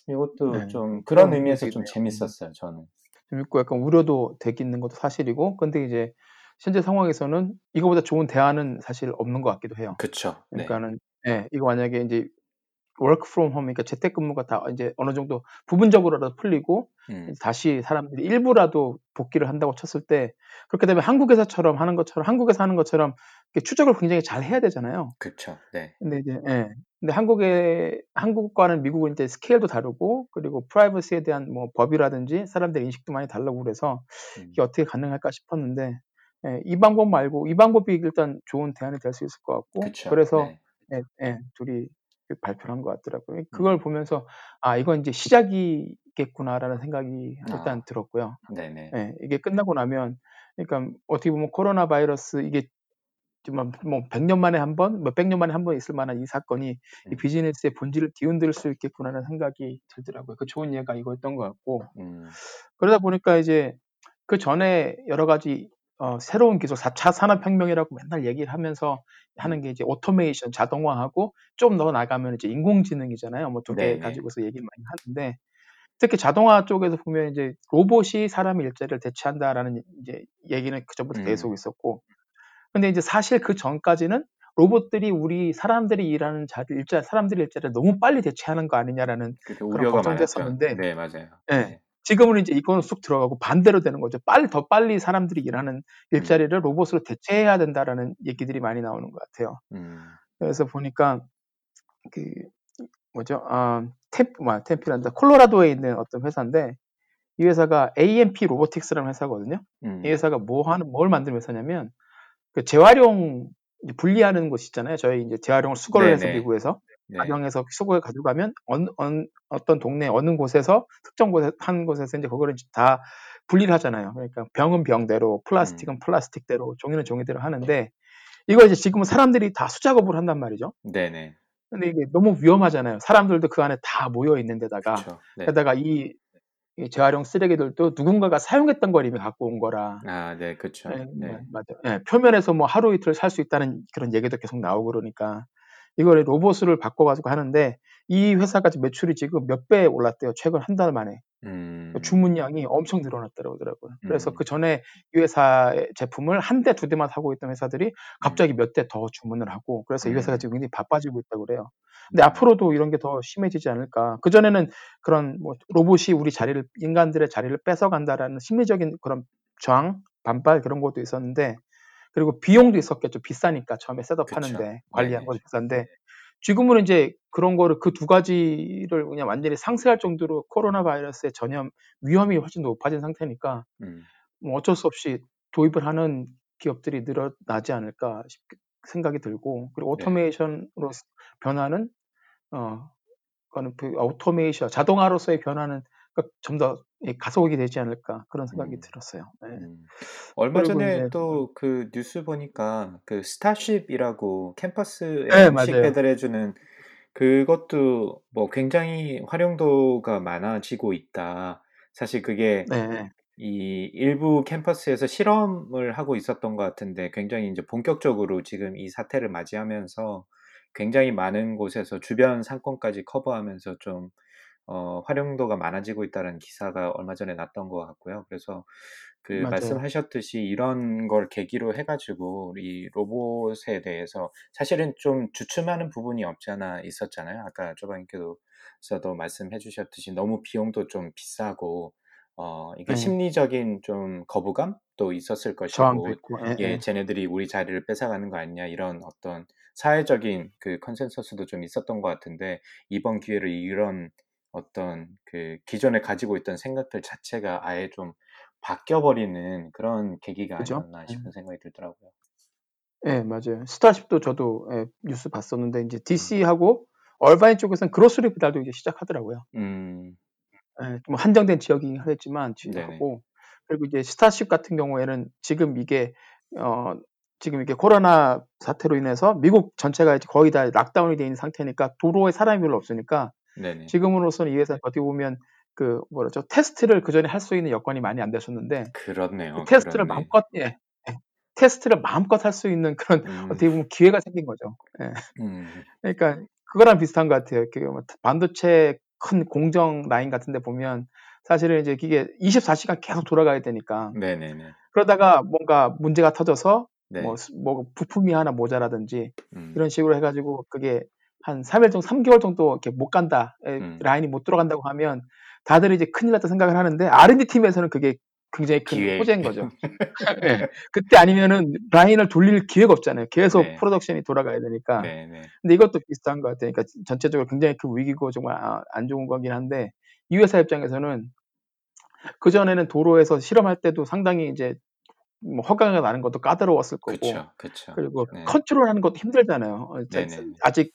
이것도 네. 좀 그런 의미에서 좀. 재밌었어요 저는. 재밌고 약간 우려도 되겠는 것도 사실이고 근데 이제 현재 상황에서는 이거보다 좋은 대안은 사실 없는 것 같기도 해요. 네. 그러니까는 예 이거 만약에 인제 work from home 그러니까 재택근무가 다 인제 어느 정도 부분적으로라도 풀리고 음. 다시 사람들이 일부라도 복귀를 한다고 쳤을 때 그렇게 되면 한국에서처럼 하는 것처럼 한국에서 하는 것처럼 추적을 굉장히 잘 해야 되잖아요. 그쵸. 네. 근데 이제 예. 근데 한국의 한국과는 미국은 이제 스케일도 다르고 그리고 프라이버시에 대한 뭐 법이라든지 사람들의 인식도 많이 다르고 그래서 음. 이게 어떻게 가능할까 싶었는데 예 이 방법 말고 이 방법이 일단 좋은 대안이 될 수 있을 것 같고 그쵸. 그래서 네. 예 예 둘이 그 발표를 한것 같더라고요. 음. 그걸 보면서 '아 이건 인제 시작이겠구나.'라는 생각이 일단 아. 들었고요. 네네. 예. 이게 끝나고 나면 그러니까 어떻게 보면 코로나 바이러스 이게 뭐 100년 만에 한 번, 몇백 년 만에 한 번 있을 만한 이 사건이 이 음. 비즈니스의 본질을 뒤흔들 수 있겠구나라는 생각이 들더라고요. 그 좋은 예가 이거였던 것 같고 음. 그러다 보니까 이제 그 전에 여러 가지 어 새로운 기술 4차 산업혁명이라고 맨날 얘기를 하면서 하는 음. 게 이제 오토메이션 자동화하고 좀 더 나가면 이제 인공지능이잖아요. 뭐 두 개. 가지고서 얘기를 많이 하는데 특히 자동화 쪽에서 보면 이제 로봇이 사람 의 일자리를 대체한다라는 이제 얘기는 그전부터 음. 계속 있었고 근데 이제 사실 그 전까지는 로봇들이 우리 사람들이 일하는 자리 일자 사람들이 일자리를 너무 빨리 대체하는 거 아니냐라는 그게 그런. 했었는데 네, 맞아요. 예. 네. 지금은 이제 이거는 쑥 들어가고 반대로 되는 거죠. 빨리 더 빨리 사람들이 일하는 일자리를 로봇으로 대체해야 된다라는 얘기들이 많이 나오는 것 같아요. 음, 그래서 보니까 그 뭐죠? 아, 템, 뭐, 템피란다. 콜로라도에 있는 어떤 회사인데 이 회사가 AMP 로보틱스라는 회사거든요. 음, 이 회사가 뭐 하는 뭘 만드는 회사냐면 그 재활용 분리하는 곳 있잖아요. 저희 이제 재활용을 수거를 해서 네네. 미국에서 네. 가정에서 수거해 가져가면 어느, 어느 어떤 동네 어느 곳에서 특정 곳에 한 곳에서 이제 그거를 다 분리를 하잖아요. 그러니까 병은 병대로, 플라스틱은 플라스틱대로, 종이는 종이대로 하는데 이걸 이제 지금은 사람들이 다 수작업을 한단 말이죠. 네네. 근데 이게 너무 위험하잖아요. 사람들도 그 안에 다 모여 있는 데다가 그렇죠. 네. 게다가 이, 이 재활용 쓰레기들도 누군가가 사용했던 걸 이미 갖고 온 거라. 아, 네, 그렇죠. 네, 네. 맞아요. 예, 표면에서 뭐 하루 이틀 살 수 있다는 그런 얘기도 계속 나오고 그러니까 이걸 로봇을 바꿔가지고 하는데 이 회사가 지금 매출이 지금 몇 배 올랐대요. 최근 한 달 만에 음, 주문량이 엄청 늘어났다고 하더라고요. 그래서 음. 그 전에 이 회사의 제품을 한 대 두 대만 하고 있던 회사들이 갑자기 몇 대 더 주문을 하고 그래서 이 회사가 음. 지금 굉장히 바빠지고 있다고 그래요. 근데 앞으로도 이런 게 더 심해지지 않을까. 그 전에는 그런 뭐 로봇이 우리 자리를 인간들의 자리를 뺏어간다라는 심리적인 그런 저항, 반발 그런 것도 있었는데 그리고 비용도 있었겠죠. 비싸니까 처음에 셋업하는데 그쵸. 관리하는 네네. 것도 비싼데 지금은 이제 그런 거를 그 두 가지를 그냥 완전히 상쇄할 정도로 코로나 바이러스의 전염 위험이 훨씬 높아진 상태니까 음, 뭐 어쩔 수 없이 도입을 하는 기업들이 늘어나지 않을까 싶 생각이 들고 그리고 네. 오토메이션으로 변화는 어 그거는 그 오토메이션 자동화로서의 변화는 좀더 가속이 되지 않을까 그런 생각이 음. 들었어요. 네. 음. 얼마 전에 이제 또그 뉴스 보니까 그 스타쉽이라고 캠퍼스에 네, 음식. 배달해주는 그것도 뭐 굉장히 활용도가 많아지고 있다. 사실 그게 네. 이 일부 캠퍼스에서 실험을 하고 있었던 것 같은데 굉장히 이제 본격적으로 지금 이 사태를 맞이하면서 굉장히 많은 곳에서 주변 상권까지 커버하면서 좀 어, 활용도가 많아지고 있다는 기사가 얼마 전에 났던 것 같고요. 그래서 그 맞아요. 말씀하셨듯이 이런 걸 계기로 해가지고 우리 로봇에 대해서 사실은 좀 주춤하는 부분이 없지 않아 있었잖아요. 아까 조방님께서도 말씀해 주셨듯이 너무 비용도 좀 비싸고 어, 이게 네. 심리적인 좀 거부감도 있었을 것이고 있고. 예, 예, 예. 쟤네들이 우리 자리를 뺏어가는 거 아니냐 이런 어떤 사회적인 그 consensus도 좀 있었던 것 같은데 이번 기회로 이런 어떤 그 기존에 가지고 있던 생각들 자체가 아예 좀 바뀌어버리는 그런 계기가 그죠? 아니었나 예. 싶은 생각이 들더라고요. 예, 맞아요. 스타쉽도 저도 예, 뉴스 봤었는데 이제 DC하고 얼바인 쪽에서는 grocery 배달도 이제 시작하더라고요. 음, 예, 뭐 한정된 지역이긴 하겠지만. 시작하고 그리고 이제 스타쉽 같은 경우에는 지금 이게 어 지금 이게 코로나 사태로 인해서 미국 전체가 이제 거의 다 lockdown이 돼 있는 상태니까 도로에 사람이 별로 없으니까 네네. 지금으로서는 이 회사 어떻게 보면 그 뭐라죠 테스트를 그 전에 할 수 있는 여건이 많이 안 됐었는데 그렇네요. 그 테스트를 그렇네. 마음껏 예, 예, 테스트를 마음껏 할 수 있는 그런 음, 어떻게 보면 기회가 생긴 거죠. 예. 음, 그러니까 그거랑 비슷한 것 같아요. 그뭐 반도체 큰 공정 라인 같은 데 보면 사실은 이제 이게 24시간 계속 돌아가야 되니까 네네네. 그러다가 뭔가 문제가 터져서 네. 뭐, 스- 뭐 부품이 하나 모자라든지 음, 이런 식으로 해가지고 그게 한 3일 정도, 3개월 정도 이렇게 못 간다, 에, 음. 라인이 못 들어간다고 하면 다들 이제 큰일 났다 생각을 하는데 R&D 팀에서는 그게 굉장히 큰 기회. 호재인 거죠. 예. 그때 아니면은 라인을 돌릴 기회가 없잖아요. 계속 네. production이 돌아가야 되니까. 네네. 근데 이것도 비슷한 것 같아요. 그러니까 전체적으로 굉장히 큰 위기고 정말 아- 안 좋은 거긴 한데 이 회사 입장에서는 그 전에는 도로에서 실험할 때도 상당히 이제 뭐 허가가 나는 것도 까다로웠을 거고 그쵸, 그쵸. 그리고 네. 컨트롤하는 것도 힘들잖아요. 어, 자- 네네. 아직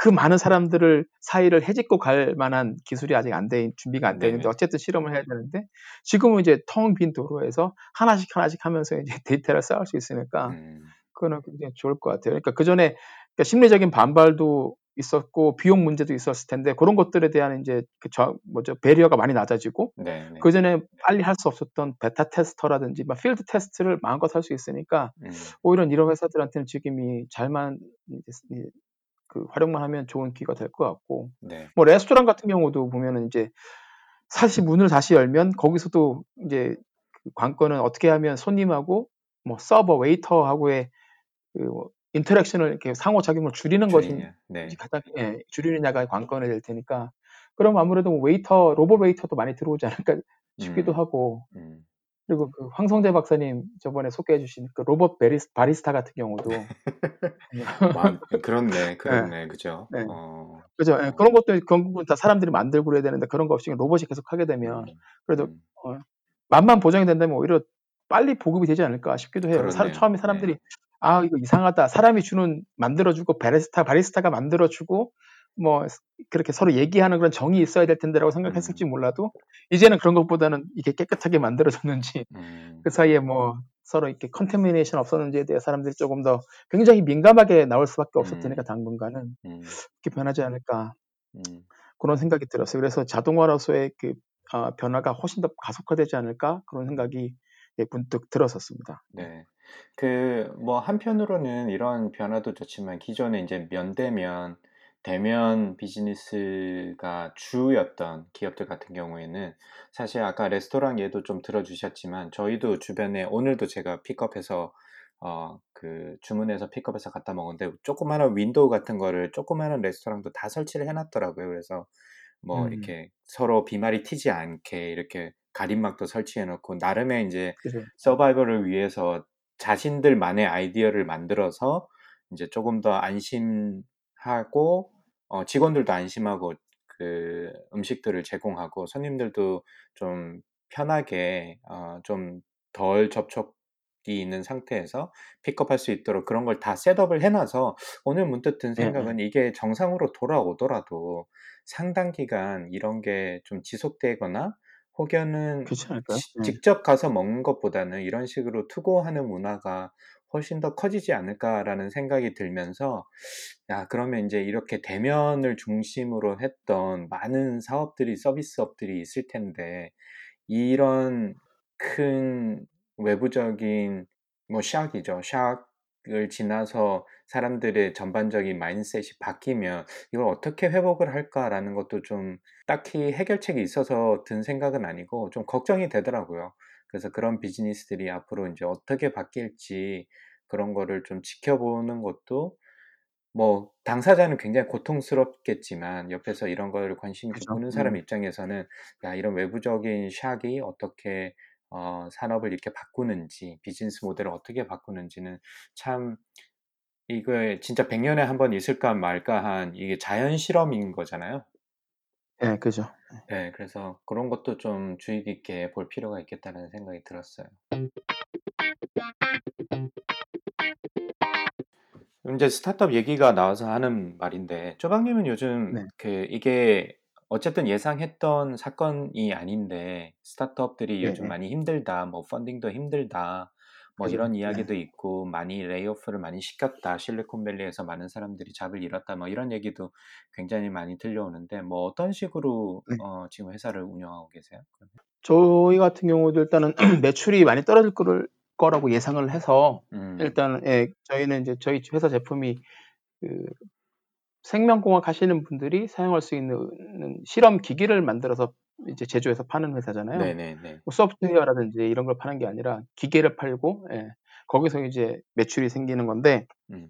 그 많은 사람들을 사이를 해집고 갈 만한 기술이 아직 안 돼, 준비가 안돼 있는데. 어쨌든 실험을 해야 되는데 지금은 이제 텅 빈 도로에서 하나씩 하나씩 하면서 이제 데이터를 쌓을 수 있으니까 음, 그거는 굉장히 좋을 것 같아요. 그러니까 그 전에 심리적인 반발도 있었고 비용 문제도 있었을 텐데 그런 것들에 대한 이제 그 저 뭐죠 배리어가 많이 낮아지고. 그 전에 빨리 할 수 없었던 beta tester라든지 막 field test를 마음껏 할 수 있으니까 음, 오히려 이런 회사들한테는 지금이 잘만 그 활용만 하면 좋은 기회가 될 것 같고 네. 뭐 레스토랑 같은 경우도 보면은 이제 사실 문을 다시 열면 거기서도 이제 그 관건은 어떻게 하면 손님하고 뭐 서버 웨이터하고의 그뭐 interaction을 이렇게 상호작용을 줄이는 것이 줄이냐. 네. 가장 예, 줄이느냐가 관건이 될 테니까 그럼 아무래도 뭐 웨이터 로봇 웨이터도 많이 들어오지 않을까 싶기도 음. 하고 음. 그리고 그 황성재 박사님 저번에 소개해 주신 그 로봇 베리스, 바리스타 같은 경우도 마- 그렇네, 그렇네, 그죠? 네. 어, 그죠 예, 어. 그런 것도 그런 부분 다 사람들이 만들고 그래야 되는데 그런 거 없이 로봇이 계속 하게 되면 음, 그래도 음, 맛만 보장이 된다면 오히려 빨리 보급이 되지 않을까 싶기도 해요. 사-. 처음에 사람들이 네. 아 이거 이상하다. 사람이 주는 만들어주고 바리스타 바리스타가 만들어주고 뭐 그렇게 서로 얘기하는 그런 정이 있어야 될 텐데라고 생각했을지 음. 몰라도 이제는 그런 것보다는 이게 깨끗하게 만들어졌는지 음, 그 사이에 뭐 서로 이렇게 컨테미네이션 없었는지에 대해 사람들이 조금 더 굉장히 민감하게 나올 수밖에 없을 음. 당분간은 음, 그렇게 변하지 않을까 음, 그런 생각이 들었어요. 그래서 자동화로서의 그 아, 변화가 훨씬 더 가속화되지 않을까 그런 생각이 예, 문득 들었었습니다. 네. 그, 뭐, 한편으로는 이런 변화도 좋지만, 기존에 이제 면대면, 대면 비즈니스가 주였던 기업들 같은 경우에는, 사실 아까 레스토랑 예도 좀 들어주셨지만, 저희도 주변에, 오늘도 제가 픽업해서, 어, 그, 주문해서 픽업해서 갖다 먹었는데, 조그마한 window 같은 거를 조그마한 레스토랑도 다 설치를 해놨더라고요. 그래서, 뭐, 음. 이렇게 서로 비말이 튀지 않게, 이렇게 가림막도 설치해놓고, 나름의 이제, 그죠? survival을 위해서 자신들만의 아이디어를 만들어서 이제 조금 더 안심 하고 어, 직원들도 안심하고 그 음식들을 제공하고 손님들도 좀 편하게 어, 좀 덜 접촉이 있는 상태에서 픽업할 수 있도록 그런 걸 다 셋업을 해놔서 오늘 문득 든. 생각은 이게 정상으로 돌아오더라도 상당 기간 이런 게 좀 지속되거나 혹여는? 지- 예. 직접 가서 먹는 것보다는 이런 식으로 투고하는 문화가 훨씬 더 커지지 않을까라는 생각이 들면서 야 그러면 이제 이렇게 대면을 중심으로 했던 많은 사업들이 서비스업들이 있을 텐데 이런 큰 외부적인 뭐 샥이죠. 샥을 지나서 사람들의 전반적인 마인셋이 바뀌면 이걸 어떻게 회복을 할까라는 것도 좀 딱히 해결책이 있어서 든 생각은 아니고 좀 걱정이 되더라고요. 그래서 그런 비즈니스들이 앞으로 이제 어떻게 바뀔지 그런 거를 좀 지켜보는 것도 뭐 당사자는 굉장히 고통스럽겠지만 옆에서 이런 걸 관심 그죠. 보는 사람 음. 입장에서는 야 이런 외부적인 샥이 어떻게 어, 산업을 이렇게 바꾸는지 비즈니스 모델을 어떻게 바꾸는지는 참 이거 진짜 100년에 한 번 있을까 말까 한 이게 자연 실험인 거잖아요. 예, 그죠. 네, 그래서 그런 것도 좀 주의 깊게 볼 필요가 있겠다는 생각이 들었어요. 이제 스타트업 얘기가 나와서 하는 말인데, 쪼박님은 요즘 네. 그 이게 어쨌든 예상했던 사건이 아닌데, 스타트업들이 예, 요즘 예. 많이 힘들다, 뭐 펀딩도 힘들다, 뭐 그죠. 이런 네. 이야기도 있고, 많이 레이오프를 많이 시켰다, 실리콘밸리에서 많은 사람들이 잡을 잃었다, 뭐 이런 얘기도 굉장히 많이 들려오는데, 뭐 어떤 식으로 네. 어, 지금 회사를 운영하고 계세요? 저희 같은 경우도 일단은 매출이 많이 떨어질 거를, 거라고 예상을 해서 음, 일단 예, 저희는 이제 저희 회사 제품이 그 생명공학 하시는 분들이 사용할 수 있는 실험 기기를 만들어서 이제 제조해서 파는 회사잖아요. 네네네. 뭐 소프트웨어라든지 이런 걸 파는 게 아니라 기계를 팔고 예, 거기서 이제 매출이 생기는 건데 음,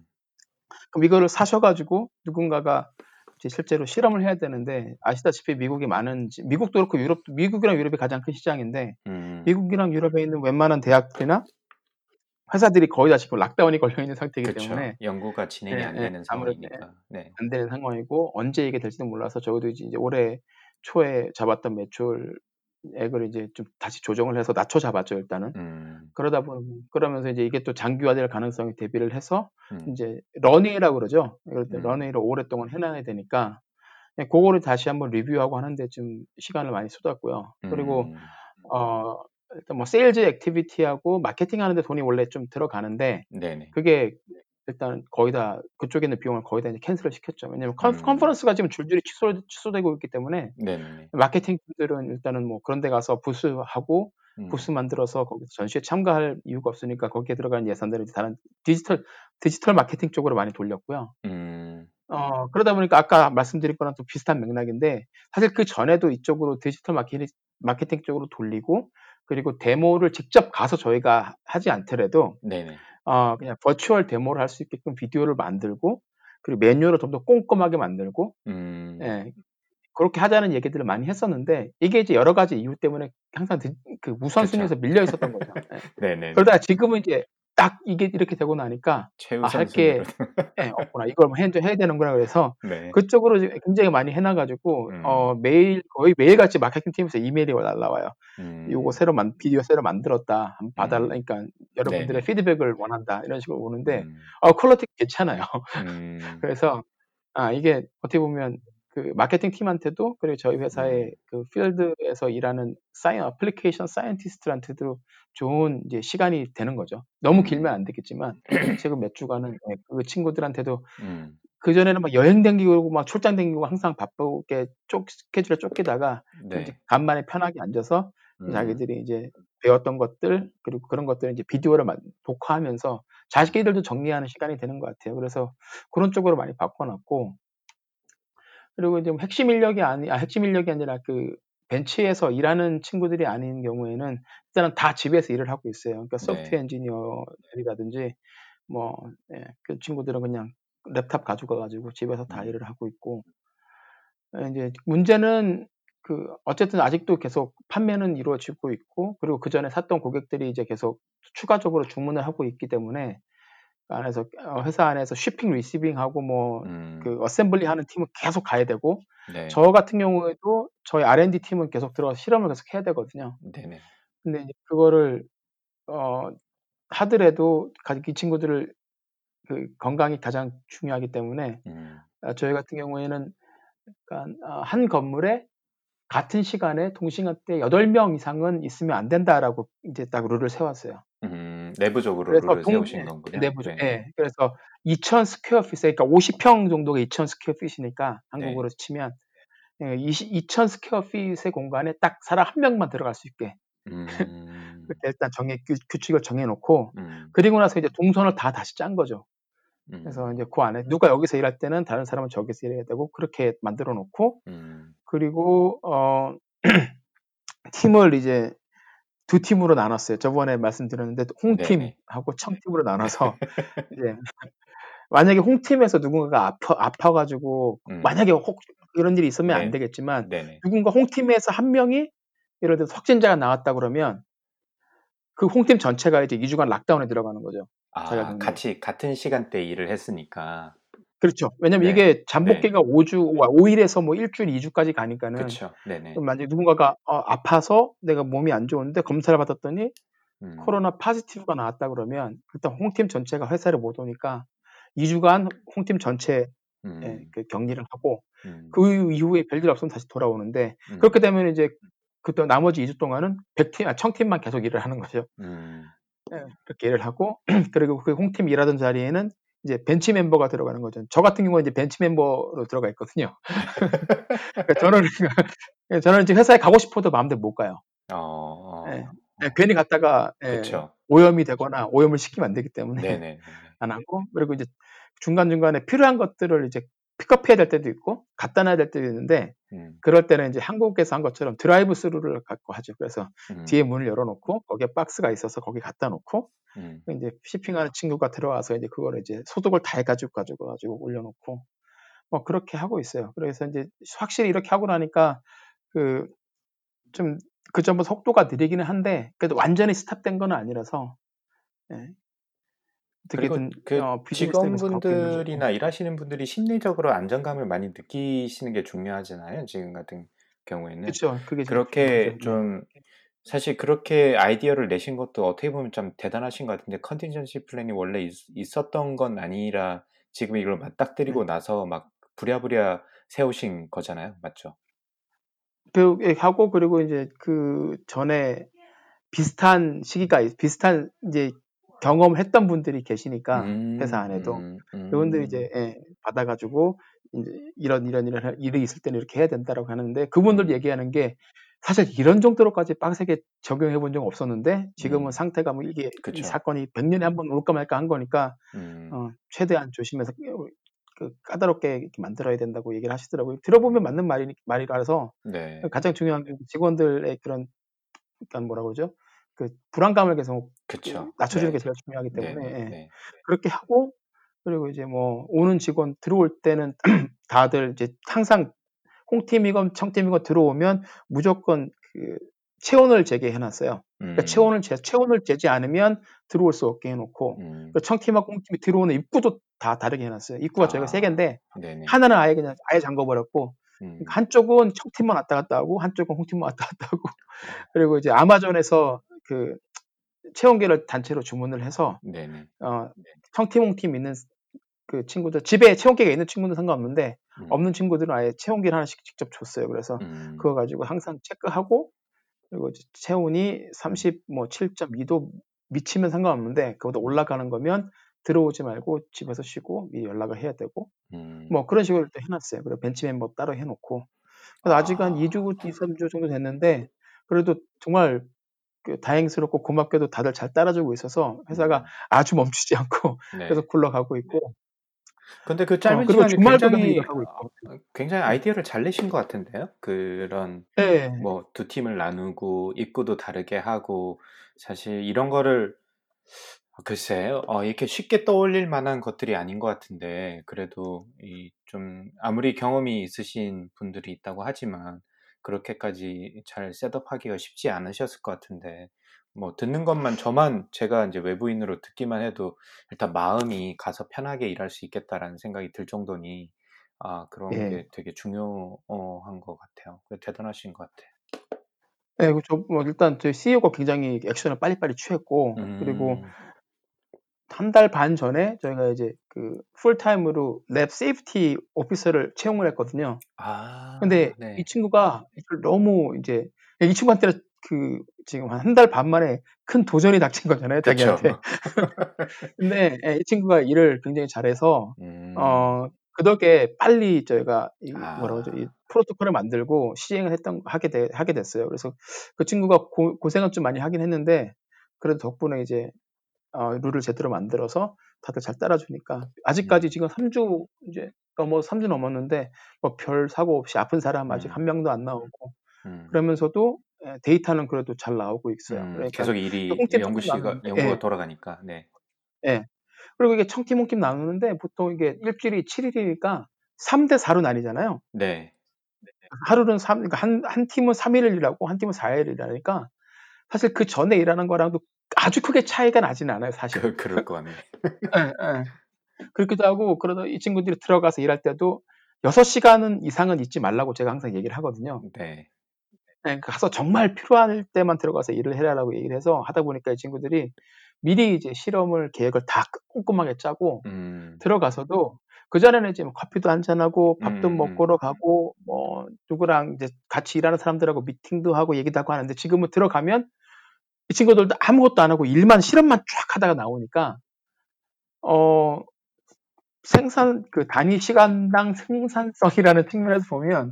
그럼 이거를 사셔가지고 누군가가 이제 실제로 실험을 해야 되는데 아시다시피 미국이 많은 지- 미국도 그렇고 유럽도 미국이랑 유럽이 가장 큰 시장인데 음, 미국이랑 유럽에 있는 웬만한 대학들이나 회사들이 거의 다 지금 lockdown이 걸려 있는 상태이기 그쵸. 때문에 연구가 진행이 예, 안 예, 되는 아무래도 상황이니까. 네. 안 되는 상황이고 언제 이게 될지도 몰라서 저희도 이제 올해 초에 잡았던 매출액을 이제 좀 다시 조정을 해서 낮춰 잡았죠 일단은 음, 그러다 보면 그러면서 이제 이게 또 장기화될 가능성이 대비를 해서 음, 이제 runway라고 그러죠 이럴 때 음. runway를 오랫동안 해놔야 되니까 예, 그거를 다시 한번 리뷰하고 하는데 좀 시간을 많이 쏟았고요 그리고 음, 어 일단 뭐 sales activity하고 마케팅 하는데 돈이 원래 좀 들어가는데 네네. 그게 일단 거의 다 그쪽에 있는 비용을 거의 다 이제 cancel을 시켰죠. 왜냐면 컨, 음. conference가 지금 줄줄이 취소, 취소되고 있기 때문에 네네네. 마케팅 팀들은 일단은 뭐 그런 데 가서 부스하고 음, 부스 만들어서 거기서 전시회 참가할 이유가 없으니까 거기에 들어가는 예산들을 이제 다른 디지털 디지털 마케팅 쪽으로 많이 돌렸고요. 음, 어, 그러다 보니까 아까 말씀드린 거랑 또 비슷한 맥락인데 사실 그 전에도 이쪽으로 디지털 마케팅, 마케팅 쪽으로 돌리고 그리고 데모를 직접 가서 저희가 하지 않더라도 네네. 어, 그냥 virtual demo를 할 수 있게끔 비디오를 만들고 그리고 매뉴얼을 좀더 꼼꼼하게 만들고 음. 예, 그렇게 하자는 얘기들을 많이 했었는데 이게 이제 여러 가지 이유 때문에 항상 드- 그 우선순위에서 밀려 있었던 거죠. 예. 네네. 그러다가 지금은 이제 딱 이게 이렇게 되고 나니까 아, 할게 순위로. 예, 없구나. 이걸 뭐 해, 해야 되는구나 그래서 네. 그쪽으로 굉장히 많이 해놔가지고 음. 어 매일 거의 매일같이 마케팅 팀에서 이메일이 날라와요. 음. 요거 새로 만 비디오 새로 만들었다. 한번 봐달라. 음. 그러니까 여러분들의 네네. 피드백을 원한다. 이런 식으로 오는데 음. 어 quality 괜찮아요. 음. 그래서 아 이게 어떻게 보면 그 마케팅 팀한테도 그리고 저희 회사의 음. 그 field에서 일하는 사이 application scientist한테도 좋은 이제 시간이 되는 거죠. 너무 음. 길면 안 되겠지만 지금 몇 주간은 예, 그 친구들한테도 음. 그 전에는 막 여행 다니고 막 출장 다니고 항상 바쁘게 쫓 스케줄에 쫓기다가 네. 이제 간만에 편하게 앉아서 음. 자기들이 이제 배웠던 것들 그리고 그런 것들을 이제 비디오를 만- 녹화하면서 자기들도 정리하는 시간이 되는 것 같아요. 그래서 그런 쪽으로 많이 바꿔놨고 그리고 이제 뭐 핵심 인력이 아니 아 핵심 인력이 아니라 그 벤치에서 일하는 친구들이 아닌 경우에는 일단은 다 집에서 일을 하고 있어요. 그러니까 네. 소프트웨어 엔지니어들이라든지 뭐 예, 그 친구들은 그냥 랩탑 가지고 가지고 집에서 다 음. 일을 하고 있고 예, 이제 문제는 그 어쨌든 아직도 계속 판매는 이루어지고 있고 그리고 그 전에 샀던 고객들이 이제 계속 추가적으로 주문을 하고 있기 때문에 안에서 어, 회사 안에서 shipping receiving하고 뭐 음. 그 assembly 하는 팀은 계속 가야 되고 네. 저 같은 경우에도 저희 R&D 팀은 계속 들어가서 실험을 계속 해야 되거든요. 네네. 근데 그거를 어 하더라도 가- 이 친구들을 그 건강이 가장 중요하기 때문에 음. 아, 저희 같은 경우에는 아, 한 건물에 같은 시간에 동시간대 8명 이상은 있으면 안 된다라고 이제 딱 룰을 세웠어요. 음. 내부적으로 그래서 동, 세우신 예, 건군요. 내부죠. 네. 예. 그래서 2,000 square feet, 그러니까 50평 정도가 2,000 square feet니까 네. 한국으로 치면 예, 20, 2,000 square feet의 공간에 딱 사람 한 명만 들어갈 수 있게 음. 그렇게 일단 정해 규, 규칙을 정해놓고 음. 그리고 나서 이제 동선을 다 다시 짠 거죠. 음. 그래서 이제 그 안에 누가 여기서 일할 때는 다른 사람은 저기서 일해야 되고 그렇게 만들어 놓고 음. 그리고 어 팀을 이제 두 팀으로 나눴어요. 저번에 말씀드렸는데. 홍팀하고 청팀으로 나눠서 이제 만약에 홍팀에서 누군가가 아파 아파가지고 음. 만약에 혹 이런 일이 있으면 네. 안 되겠지만 네네. 누군가 홍팀에서 한 명이 예를 들어서 확진자가 나왔다 그러면 그 홍팀 전체가 이제 2주간 락다운에 들어가는 거죠. 아. 같이 같은 시간대 일을 했으니까. 그렇죠. 왜냐면 네. 이게 잠복기가 5주, 5일에서 뭐 일주일, 2주까지 가니까는 그렇죠. 네네. 만약에 누군가가 어, 아파서 내가 몸이 안 좋은데 검사를 받았더니 음. 코로나 파지티브가 나왔다 그러면 일단 홍팀 전체가 회사를 못 오니까 2주간 홍팀 전체 음. 예, 그 격리를 하고 음. 그 이후에 별일 없으면 다시 돌아오는데 음. 그렇게 되면 이제 그또 나머지 2주 동안은 100팀, 아, 청팀만 계속 일을 하는 거죠. 음. 예, 그렇게 일을 하고 그리고 그 홍팀 일하던 자리에는 이제 벤치 멤버가 들어가는 거죠. 저 같은 경우는 이제 벤치 멤버로 들어가 있거든요. 그러니까 저는 저는 이제 회사에 가고 싶어도 마음대로 못 가요. 어. 예, 괜히 갔다가 예, 그렇죠. 오염이 되거나 오염을 시키면 안 되기 때문에 네네. 안 하고 그리고 이제 중간 중간에 필요한 것들을 이제 픽업해야 될 때도 있고 갖다 놔야 될 때도 있는데 음. 그럴 때는 이제 한국에서 한 것처럼 drive-thru를 갖고 하죠. 그래서 음. 뒤에 문을 열어놓고 거기에 박스가 있어서 거기 갖다 놓고 음. 이제 쇼핑하는 친구가 들어와서 이제 그거를 이제 소독을 다 해가지고 가지고 가지고 올려놓고 뭐 그렇게 하고 있어요. 그래서 이제 확실히 이렇게 하고 나니까 그 좀 그 전보다 속도가 느리기는 한데 그래도 완전히 스탑된 건 아니라서 예. 그리고 어떻게든 그 어, 비즈니스. 직원분들이나 일하시는 분들이 심리적으로 안정감을 많이 느끼시는 게 중요하잖아요. 지금 같은 경우에는. 그렇죠. 그게 제일 그렇게 중요하죠. 좀 사실 그렇게 아이디어를 내신 것도 어떻게 보면 좀 대단하신 것 같은데 컨틴전시 플랜이 원래 있, 있었던 건 아니라 지금 이걸 맞닥뜨리고 나서 막 부랴부랴 세우신 거잖아요. 맞죠? 그 예, 하고 그리고 이제 그 전에 비슷한 시기가 있- 비슷한 이제 경험을 했던 분들이 계시니까 음, 회사 안에도 음, 음. 그분들이 이제 예, 받아가지고 이제 이런 이런 이런 할- 일이 있을 때는 이렇게 해야 된다라고 하는데 그분들 음. 얘기하는 게 사실 이런 정도로까지 빡세게 적용해 본 적 없었는데 지금은 음. 상태가 뭐 이게 이 그쵸. 사건이 100년에 한 번 올까 말까 한 거니까 음. 어, 최대한 조심해서 그 까다롭게 만들어야 된다고 얘기를 하시더라고요. 들어보면 맞는 말이, 말이라서 네. 가장 중요한 게 직원들의 그런, 그러니까 뭐라 그러죠? 그 불안감을 계속 그쵸. 낮춰주는 네. 게 제일 중요하기 네, 때문에 네, 예. 네. 그렇게 하고 그리고 이제 뭐 오는 직원 들어올 때는 다들 이제 항상 홈팀이건 청팀이건 들어오면 무조건 그 체온을 재게 해놨어요. 그러니까 음, 체온을 재 체온을 재지 않으면 들어올 수 없게 해놓고 음, 그 청팀하고 홈팀이 들어오는 입구도 다 다르게 해놨어요. 입구가 저희가 세 아, 개인데 네네. 하나는 아예 그냥 아예 잠궈버렸고 음, 그러니까 한쪽은 청팀만 왔다 갔다 하고 한쪽은 홈팀만 왔다 갔다 하고 그리고 이제 아마존에서 그 체온계를 단체로 주문을 해서 네네. 어 청팀 홈팀 있는 그 친구들 집에 체온계가 있는 친구는 상관없는데 음, 없는 친구들은 아예 체온계를 하나씩 직접 줬어요. 그래서 음, 그거 가지고 항상 체크하고 그리고 체온이 30뭐 7.2도 미치면 상관없는데 그보다 올라가는 거면 들어오지 말고 집에서 쉬고 미리 연락을 해야 되고 음, 뭐 그런 식으로 또 해놨어요. 그리고 벤치 멤버 따로 해놓고. 그래서 아직 한 아, 2주, 2, 3주 정도 됐는데 그래도 정말 그 다행스럽고 고맙게도 다들 잘 따라주고 있어서 회사가 음, 아주 멈추지 않고 네. 계속 굴러가고 있고 근데 그 어, 짧은 그리고 시간에 굉장히 어, 굉장히 아이디어를 잘 내신 것 같은데요. 그런 네. 뭐두 팀을 나누고 입구도 다르게 하고 사실 이런 거를 글쎄요, 어, 이렇게 쉽게 떠올릴 만한 것들이 아닌 것 같은데 그래도 이 좀 아무리 경험이 있으신 분들이 있다고 하지만 그렇게까지 잘 셋업하기가 쉽지 않으셨을 것 같은데 뭐 듣는 것만 저만 제가 이제 외부인으로 듣기만 해도 일단 마음이 가서 편하게 일할 수 있겠다라는 생각이 들 정도니 아 그런 예. 게 되게 중요한 것 같아요. 대단하신 것 같아요. 네, 그 저, 뭐 일단 저희 CEO가 굉장히 액션을 빨리빨리 취했고 그리고 음, 한 달 반 전에 저희가 이제 그 풀타임으로 lab safety officer를 채용을 했거든요. 아, 근데 이 네, 친구가 이걸 너무 이제 이 친구한테는 그 지금 한한달 반 만에 큰 도전이 닥친 거잖아요. 자기한테. 근데 예, 이 친구가 일을 굉장히 잘해서 음, 어, 그 덕에 빨리 저희가 이 뭐라고 하죠? 이 아, 프로토콜을 만들고 시행을 했던 하게 돼, 하게 됐어요. 그래서 그 친구가 고, 고생은 좀 많이 하긴 했는데 그래도 덕분에 이제 어, 룰을 제대로 만들어서 다들 잘 따라주니까. 아직까지 음, 지금 3주 이제 넘어 3주 넘었는데 뭐 별 사고 없이 아픈 사람 아직 한 음, 명도 안 나오고 음, 그러면서도 예, 데이터는 그래도 잘 나오고 있어요. 음, 그러니까 계속 그 일이 연구 씨가 나누는데 연구가 예, 돌아가니까, 네, 예. 그리고 이게 청팀 홍팀 나누는데 보통 이게 일주일이 7일이니까 3대 4로 나뉘잖아요. 네, 하루는 3, 그러니까 한, 한 팀은 3일을 일하고 한 팀은 4일을 일하니까 사실 그 전에 일하는 거랑도 아주 크게 차이가 나지는 않아요, 사실. 그 그럴 것 같네. 예, 예. 그렇기도 하고 그러다 이 친구들이 들어가서 일할 때도 6시간은 이상은 있지 말라고 제가 항상 얘기를 하거든요. 네, 예, 가서 정말 필요할 때만 들어가서 일을 해라라고 얘기를 해서 하다 보니까 이 친구들이 미리 이제 실험을 계획을 다 꼼꼼하게 짜고 음, 들어가서도 그 전에는 이제 뭐 커피도 한잔 하고 밥도 음, 음, 먹으러 가고 뭐 누구랑 이제 같이 일하는 사람들하고 미팅도 하고 얘기도 하고 하는데 지금은 들어가면 이 친구들도 아무것도 안 하고 일만 실험만 쫙 하다가 나오니까 어 생산 그 단위 시간당 생산성이라는 측면에서 보면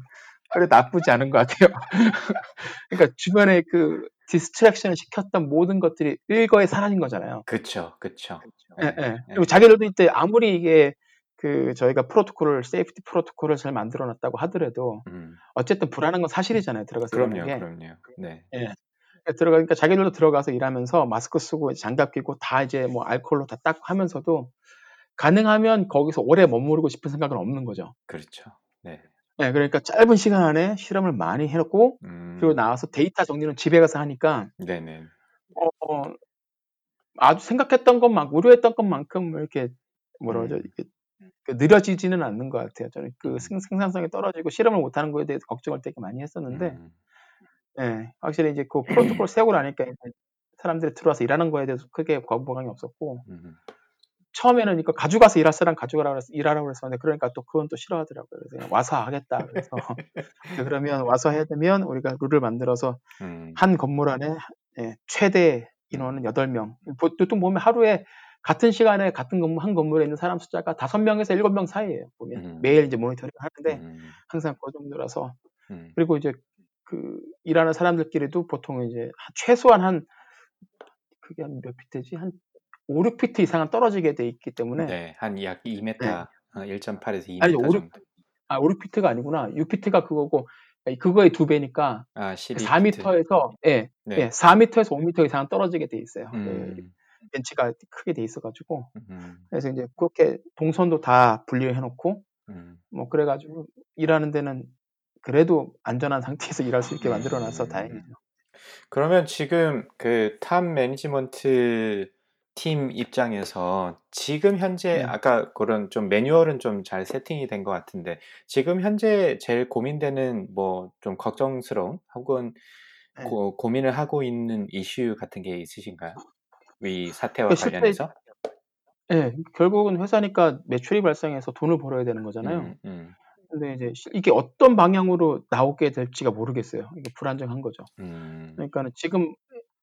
그래 나쁘지 않은 것 같아요. 그러니까 주변에 그 distraction을 시켰던 모든 것들이 일거에 사라진 거잖아요. 예, 예. 네, 그리고 자기들도 이때 아무리 이게 그 저희가 프로토콜을 safety protocol을 잘 만들어 놨다고 하더라도 음, 어쨌든 불안한 건 사실이잖아요. 들어가서 그럼요, 게. 그럼요. 네, 예. 들어가니까 자기들도 들어가서 일하면서 마스크 쓰고 장갑 끼고 다 이제 뭐 알코올로 다 닦고 하면서도 가능하면 거기서 오래 머무르고 싶은 생각은 없는 거죠. 그렇죠. 네, 예, 그러니까 짧은 시간 안에 실험을 많이 해놓고 그리고 음, 나와서 데이터 정리는 집에 가서 하니까 네, 네, 어, 어, 아주 생각했던 것만 우려했던 것만큼 이렇게 뭐라 그러죠? 음, 느려지지는 않는 것 같아요. 저는 그 음, 생, 생산성이 떨어지고 실험을 못하는 거에 대해서 걱정을 되게 많이 했었는데, 음, 예, 확실히 이제 그 프로토콜 세우고 나니까 사람들이 들어와서 일하는 거에 대해서 크게 거부감이 없었고, 음, 처음에는 이거 가져가서 일할 사람 가져가라고 그래서 일하라고 그랬었는데, 그러니까 또 그건 또 싫어하더라고요. 그래서 와서 하겠다. 그래서 그러면 와서 해야 되면 우리가 룰을 만들어서 음, 한 건물 안에 예, 최대 인원은 8명. 보통 보면 하루에 같은 시간에 같은 건물, 한 건물에 있는 사람 숫자가 5명에서 7명 사이예요. 보면 음, 매일 이제 모니터링 하는데 음, 항상 그 정도라서 음, 그리고 이제 그 일하는 사람들끼리도 보통 이제 한- 최소한 한 그게 한 몇 피트지? 한 5, 6피트 이상은 떨어지게 돼 있기 때문에 네, 한 약 2m, 네. 어, 1.8에서 아니 2m 5, 6, 정도. 아, 5, 6피트가 아니구나. 6피트가 그거고 그거의 두 배니까 아, 12피트. 4m에서 예, 네. 예, 4m에서 5m 이상 떨어지게 돼 있어요. 그 음, 벤치가 크게 돼 있어가지고 음, 그래서 이제 그렇게 동선도 다 분리해 놓고 음. 뭐 그래가지고 일하는 데는 그래도 안전한 상태에서 일할 수 있게 만들어놔서 음. 다행이죠. 그러면 지금 그 top management 팀 입장에서 지금 현재 네. 아까 그런 좀 매뉴얼은 좀 잘 세팅이 된 것 같은데 지금 현재 제일 고민되는 뭐 좀 걱정스러운 혹은 네. 고, 고민을 하고 있는 이슈 같은 게 있으신가요? 이 사태와 그 실제 관련해서? 예, 결국은 회사니까 매출이 발생해서 돈을 벌어야 되는 거잖아요. 음, 음, 근데 이제 시- 이게 어떤 방향으로 나오게 될지가 모르겠어요. 이게 불안정한 거죠. 음, 그러니까는 지금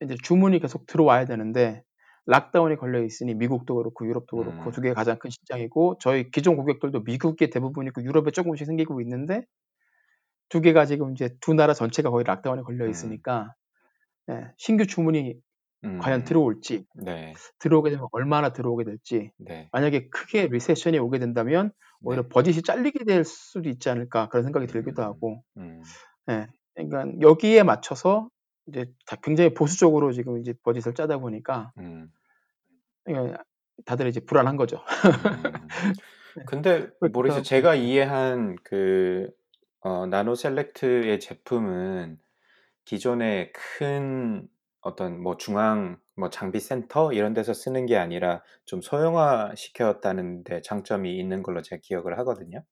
이제 주문이 계속 들어와야 되는데 락다운이 걸려 있으니 미국도 그렇고 유럽도 그렇고 음. 두 개가 가장 큰 시장이고 저희 기존 고객들도 미국에 대부분이고 유럽에 조금씩 생기고 있는데 두 개가 지금 이제 두 나라 전체가 거의 락다운에 걸려 음. 있으니까 예, 신규 주문이 과연 음, 들어올지 네, 들어오게 되면 얼마나 들어오게 될지 네, 만약에 크게 리세션이 오게 된다면 오히려 네. 버짓이 잘리게 될 수도 있지 않을까 그런 생각이 들기도 음, 하고 음, 예. 그러니까 여기에 맞춰서 이제 다 굉장히 보수적으로 지금 이제 버짓을 짜다 보니까 음, 예, 다들 이제 불안한 거죠. 음. 근데 모르겠어요. 제가 이해한 그 어, 나노 셀렉트의 제품은 기존의 큰 어떤 뭐 중앙 뭐 장비 센터 이런 데서 쓰는 게 아니라 좀 소형화 시켰다는 데 장점이 있는 걸로 제가 기억을 하거든요.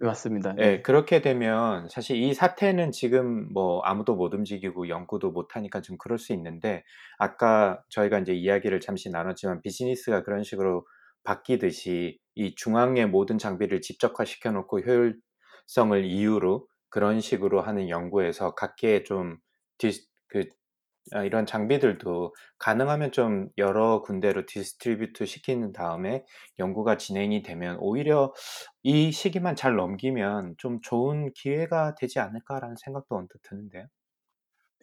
맞습니다. 예, 네. 그렇게 되면 사실 이 사태는 지금 뭐 아무도 못 움직이고 연구도 못 하니까 좀 그럴 수 있는데 아까 저희가 이제 이야기를 잠시 나눴지만 비즈니스가 그런 식으로 바뀌듯이 이 중앙의 모든 장비를 집적화 시켜놓고 효율성을 이유로 그런 식으로 하는 연구에서 각계 좀 dis, 그, 아, 이런 장비들도 가능하면 좀 여러 군데로 distribute 시키는 다음에 연구가 진행이 되면 오히려 이 시기만 잘 넘기면 좀 좋은 기회가 되지 않을까라는 생각도 언뜻 드는데요.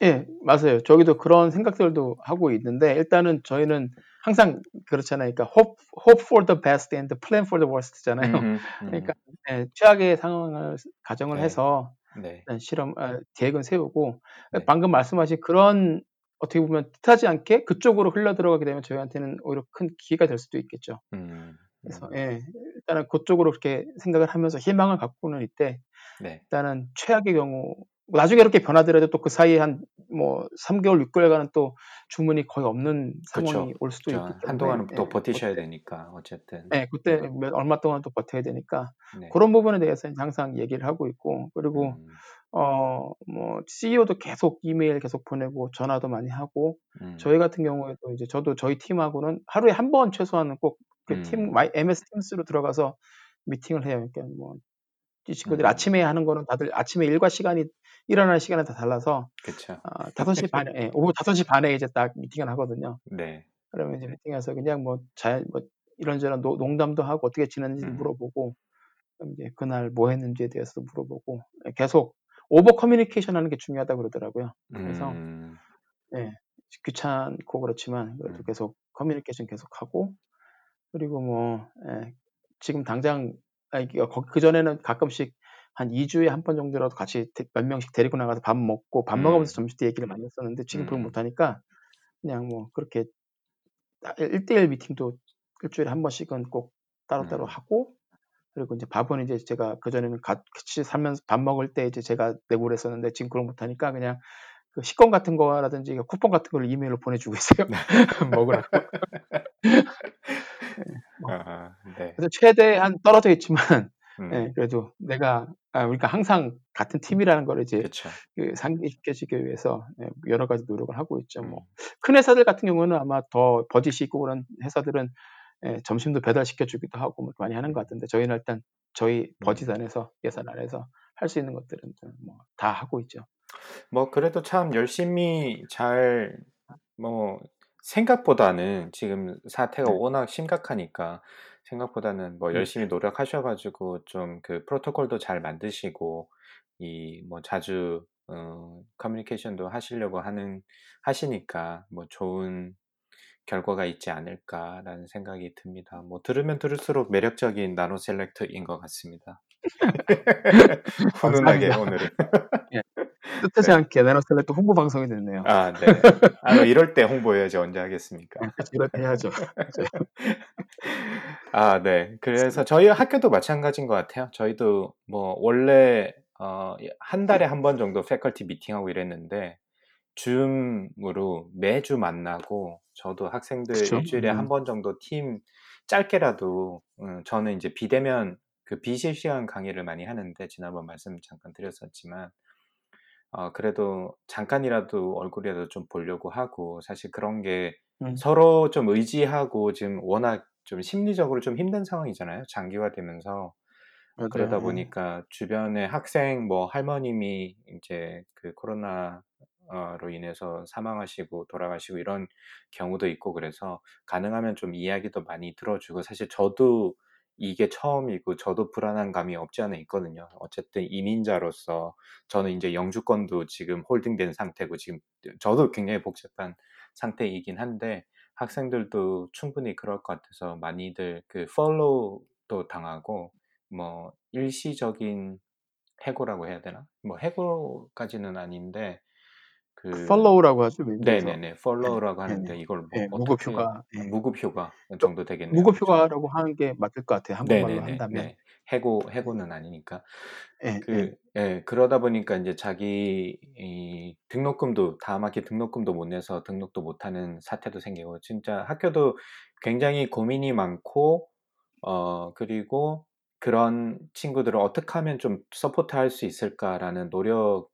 예, 맞아요. 저기도 그런 생각들도 하고 있는데 일단은 저희는 항상 그렇잖아요. 그러니까 hope, hope for the best and plan for the worst잖아요. 그러니까 음, 예, 최악의 상황을 가정을 네. 해서 네, 실험 아, 계획은 세우고 네. 방금 말씀하신 그런 어떻게 보면 뜻하지 않게 그쪽으로 흘러 들어가게 되면 저희한테는 오히려 큰 기회가 될 수도 있겠죠. 음, 그래서 음, 예, 일단은 그쪽으로 그렇게 생각을 하면서 희망을 갖고는 있대. 네, 일단은 최악의 경우 나중에 이렇게 변하더라도 또 그 사이에 한 뭐 3개월, 6개월간은 또 주문이 거의 없는 상황이 그쵸. 올 수도 저 있기 때문에 한동안은 또 예, 버티셔야 그때, 되니까 어쨌든. 예, 그때 네, 몇- 얼마 동안 또 버텨야 되니까 네, 그런 부분에 대해서 항상 얘기를 하고 있고 그리고 음, 어, 뭐 CEO도 계속 이메일 계속 보내고 전화도 많이 하고 음, 저희 같은 경우에도 이제 저도 저희 팀하고는 하루에 한 번 최소한은 꼭 그 팀 음, MS 팀스로 들어가서 미팅을 해요. 그러니까 뭐 이 친구들이 음, 아침에 하는 거는 다들 아침에 일과 시간이 일어나는 시간이 다 달라서 그쵸. 아, 5시 반에 예, 오후 5시 반에 이제 딱 미팅을 하거든요. 네, 그러면 이제 미팅에서 그냥 뭐잘뭐 이런저런 노- 농담도 하고 어떻게 지냈는지 음, 물어보고 이제 그날 뭐 했는지에 대해서 물어보고 예, 계속 over communication 하는 게 중요하다고 그러더라고요. 그래서 음, 예, 귀찮고 그렇지만 그래도 음, 계속 커뮤니케이션 계속 하고 그리고 뭐 예, 지금 당장 그 전에는 가끔씩 한 2주에 한 번 정도라도 같이 데- 몇 명씩 데리고 나가서 밥 먹고 밥 먹으면서 음, 점심 때 얘기를 많이 했었는데 지금 그걸 음, 못 하니까 그냥 뭐 그렇게 1대1 미팅도 일주일에 한 번씩은 꼭 따로따로 음, 하고 그리고 이제 밥은 이제 제가 그전에는 같이 살면서 밥 먹을 때 이제 제가 내고 그랬었는데 지금 그걸 못 하니까 그냥 그 식권 같은 거라든지 쿠폰 같은 걸 이메일로 보내주고 있어요. 먹으라고. 뭐 아, 네, 그래서 최대한 떨어져 있지만 음, 예, 그래도 내가 아, 우리가 항상 같은 팀이라는 걸 이제. 그 상기시켜주기 위해서 예, 여러 가지 노력을 하고 있죠. 음, 뭐큰 회사들 같은 경우는 아마 더 버짓이 있고 그런 회사들은 예, 점심도 배달시켜 주기도 하고 뭐 많이 하는 것 같은데 저희는 일단 저희 버짓 음. 안에서 예산 안에서 할 수 있는 것들은 뭐 다 하고 있죠. 뭐 그래도 참 열심히 잘 뭐 생각보다는 지금 사태가 네. 워낙 심각하니까 생각보다는 뭐 네. 열심히 노력하셔가지고 좀 그 프로토콜도 잘 만드시고 이 뭐 자주 어, 커뮤니케이션도 하시려고 하는 하시니까 뭐 좋은 결과가 있지 않을까라는 생각이 듭니다. 뭐 들으면 들을수록 매력적인 나노 셀렉트인 것 같습니다. 훈훈하게. 오늘은. 예. 뜻하지 네. 않게 나노 셀렉트 홍보 방송이 됐네요. 아, 네. 아, 뭐 이럴 때 홍보해야지 언제 하겠습니까? 예, 그렇죠. 이럴 때 해야죠. 아, 네. 그래서 저희 학교도 마찬가지인 것 같아요. 저희도 뭐 원래 어, 한 달에 한 번 정도 패컬티 미팅하고 이랬는데 줌으로 매주 만나고 저도 학생들 그쵸. 일주일에 음. 한번 정도 팀 짧게라도 음, 저는 이제 비대면 그 비실시간 강의를 많이 하는데 지난번 말씀 잠깐 드렸었지만 어, 그래도 잠깐이라도 얼굴이라도 좀 보려고 하고 사실 그런 게 음. 서로 좀 의지하고 지금 워낙 좀 심리적으로 좀 힘든 상황이잖아요. 장기화되면서 맞아요. 그러다 예. 보니까 주변에 학생 뭐 할머님이 이제 그 코로나 로 인해서 사망하시고 돌아가시고 이런 경우도 있고 그래서 가능하면 좀 이야기도 많이 들어주고 사실 저도 이게 처음이고 저도 불안한 감이 없지 않아 있거든요. 어쨌든 이민자로서 저는 이제 영주권도 지금 홀딩된 상태고 지금 저도 굉장히 복잡한 상태이긴 한데 학생들도 충분히 그럴 것 같아서 많이들 그 팔로우도 당하고 뭐 일시적인 해고라고 해야 되나? 뭐 해고까지는 아닌데 그 팔로우라고 하죠. 미국에서. 네네네 팔로우라고 예, 하는데 네. 이걸 뭐 예, 무급 어떻게 휴가. 예. 무급 휴가 정도 되겠네요. 무급 그죠? 휴가라고 하는 게 맞을 것 같아요. 한국말로 한다면. 네 해고 해고는 아니니까 예, 예. 그 예, 그러다 보니까 이제 자기 이 등록금도 다음 학기 등록금도 못 내서 등록도 못하는 사태도 생기고 진짜 학교도 굉장히 고민이 많고 어 그리고 그런 친구들을 어떻게 하면 좀 서포트할 수 있을까라는 노력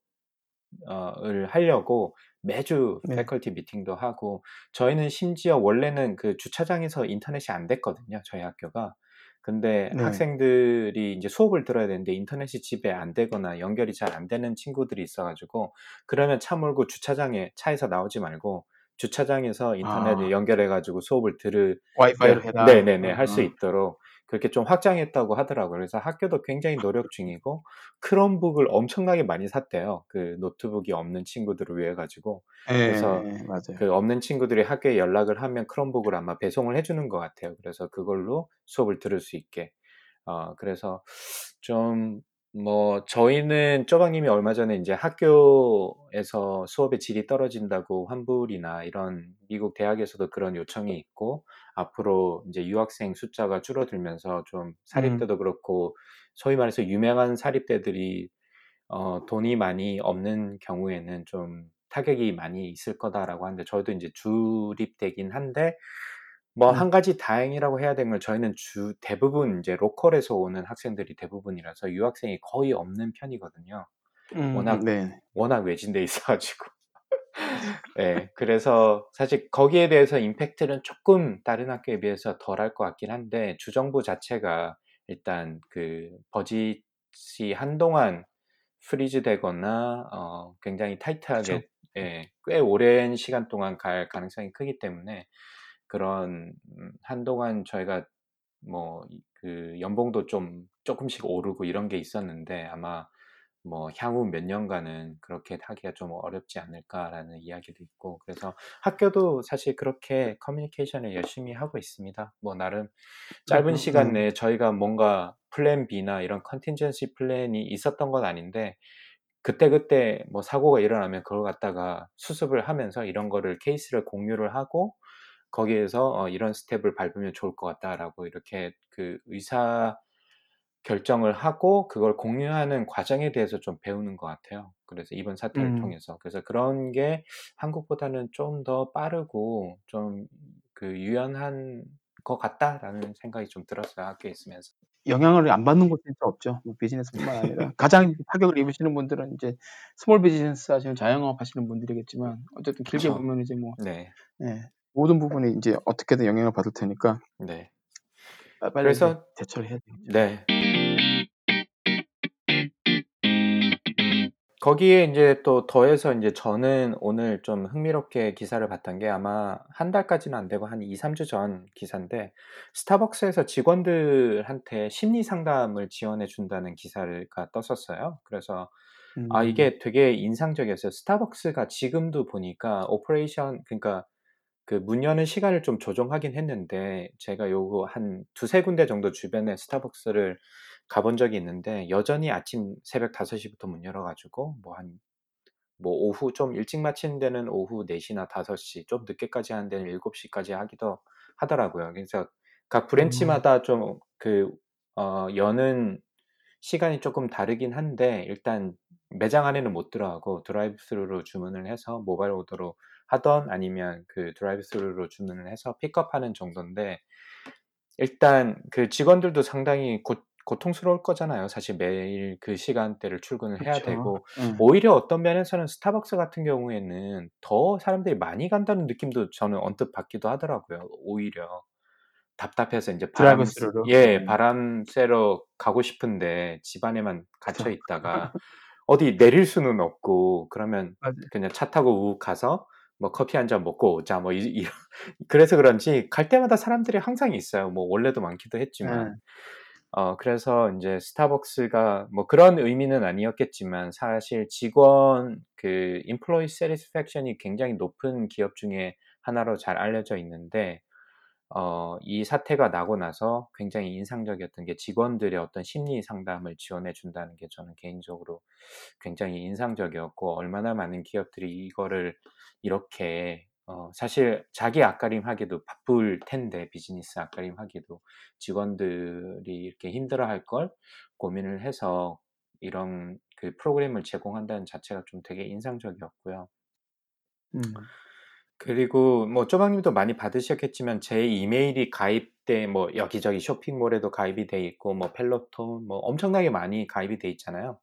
을 하려고 매주 네. 패컬티 미팅도 하고 저희는 심지어 원래는 그 주차장에서 인터넷이 안 됐거든요. 저희 학교가. 근데 네. 학생들이 이제 수업을 들어야 되는데 인터넷이 집에 안 되거나 연결이 잘 안 되는 친구들이 있어가지고 그러면 차 몰고 주차장에 차에서 나오지 말고 주차장에서 인터넷을 아. 연결해가지고 수업을 들을 와이파이로 해라. 네네네 할수 어. 있도록 그렇게 좀 확장했다고 하더라고요. 그래서 학교도 굉장히 노력 중이고 크롬북을 엄청나게 많이 샀대요. 그 노트북이 없는 친구들을 위해 가지고 예, 그래서 예, 맞아요. 그 없는 친구들이 학교에 연락을 하면 크롬북을 아마 배송을 해주는 것 같아요. 그래서 그걸로 수업을 들을 수 있게. 어, 그래서 좀, 뭐, 저희는 쪼박님이 얼마 전에 이제 학교에서 수업의 질이 떨어진다고 환불이나 이런 미국 대학에서도 그런 요청이 있고, 앞으로 이제 유학생 숫자가 줄어들면서 좀 음. 사립대도 그렇고, 소위 말해서 유명한 사립대들이 어, 돈이 많이 없는 경우에는 좀 타격이 많이 있을 거다라고 하는데 저희도 이제 주립되긴 한데 뭐 음. 한 가지 다행이라고 해야 되는 건 저희는 주 대부분 이제 로컬에서 오는 학생들이 대부분이라서 유학생이 거의 없는 편이거든요. 음, 워낙 네. 워낙 외진돼 있어 가지고. 네, 그래서 사실 거기에 대해서 임팩트는 조금 다른 학교에 비해서 덜할 것 같긴 한데 주정부 자체가 일단 그 버짓이 한동안 freeze 되거나 어, 굉장히 타이트하게. 예, 꽤 오랜 시간 동안 갈 가능성이 크기 때문에 그런 음, 한동안 저희가 뭐 그 연봉도 좀 조금씩 오르고 이런 게 있었는데 아마 뭐 향후 몇 년간은 그렇게 하기가 좀 어렵지 않을까라는 이야기도 있고 그래서 학교도 사실 그렇게 커뮤니케이션을 열심히 하고 있습니다. 뭐 나름 짧은 그래도, 시간 음. 내에 저희가 뭔가 plan B나 이런 contingency plan이 있었던 건 아닌데 그때 그때 뭐 사고가 일어나면 그걸 갖다가 수습을 하면서 이런 거를 케이스를 공유를 하고 거기에서 어, 이런 step을 밟으면 좋을 것 같다라고 이렇게 그 의사 결정을 하고 그걸 공유하는 과정에 대해서 좀 배우는 것 같아요. 그래서 이번 사태를 음. 통해서 그래서 그런 게 한국보다는 좀 더 빠르고 좀 그 유연한 것 같다라는 생각이 좀 들었어요. 학교에 있으면서. 영향을 안 받는 곳이 진짜 없죠. 뭐 비즈니스뿐만 아니라 가장 타격을 입으시는 분들은 이제 small business 하시는 자영업 하시는 분들이겠지만 어쨌든 길게 그쵸. 보면 이제 뭐 네, 예, 모든 부분이 이제 어떻게든 영향을 받을 테니까 네. 빠- 빨리 그래서 대처를 해야 되겠죠. 네. 거기에 이제 또 더해서 이제 저는 오늘 좀 흥미롭게 기사를 봤던 게 아마 한 달까지는 안 되고 한 2, 3주 전 기사인데 스타벅스에서 직원들한테 심리 상담을 지원해 준다는 기사가 떴었어요. 그래서 아 음, 이게 되게 인상적이었어요. 스타벅스가 지금도 보니까 operation 그러니까 그 문 여는 시간을 좀 조정하긴 했는데 제가 요거 한 두세 군데 정도 주변에 스타벅스를 가본 적이 있는데 여전히 아침 새벽 5시부터 문 열어 가지고 뭐한뭐 오후 좀 일찍 마치는 데는 오후 4시나 5시, 좀 늦게까지 하는 데는 7시까지 하기도 하더라고요. 그래서 각 음. branch마다 좀그 어, 여는 시간이 조금 다르긴 한데 일단 매장 안에는 못 들어가고 드라이브 스루로 주문을 해서 mobile order로 하던 아니면 그 드라이브 스루로 주문을 해서 픽업하는 정도인데 일단 그 직원들도 상당히 고, 고통스러울 거잖아요. 사실 매일 그 시간대를 출근을 해야 그쵸. 되고 예. 오히려 어떤 면에서는 스타벅스 같은 경우에는 더 사람들이 많이 간다는 느낌도 저는 언뜻 받기도 하더라고요. 오히려 답답해서 이제 바람 드라이브 스루로. 예 음. 바람 쐬러 가고 싶은데 집 안에만 갇혀 있다가 어디 내릴 수는 없고 그러면 맞아요. 그냥 차 타고 우 가서 뭐 커피 한 잔 먹고 오자 뭐 이, 이 그래서 그런지 갈 때마다 사람들이 항상 있어요. 뭐 원래도 많기도 했지만 예. 어 그래서 이제 스타벅스가 뭐 그런 의미는 아니었겠지만 사실 직원 그 employee satisfaction이 굉장히 높은 기업 중에 하나로 잘 알려져 있는데 어, 이 사태가 나고 나서 굉장히 인상적이었던 게 직원들의 어떤 심리 상담을 지원해 준다는 게 저는 개인적으로 굉장히 인상적이었고 얼마나 많은 기업들이 이거를 이렇게 어, 사실 자기 앞가림 하기도 바쁠 텐데 비즈니스 앞가림 하기도 직원들이 이렇게 힘들어 할 걸 고민을 해서 이런 그 프로그램을 제공한다는 자체가 좀 되게 인상적이었고요. 음. 그리고 뭐 쪼박님도 많이 받으셨겠지만 제 이메일이 가입돼 뭐 여기저기 쇼핑몰에도 가입이 돼 있고 뭐 펠로톤 뭐 엄청나게 많이 가입이 돼 있잖아요.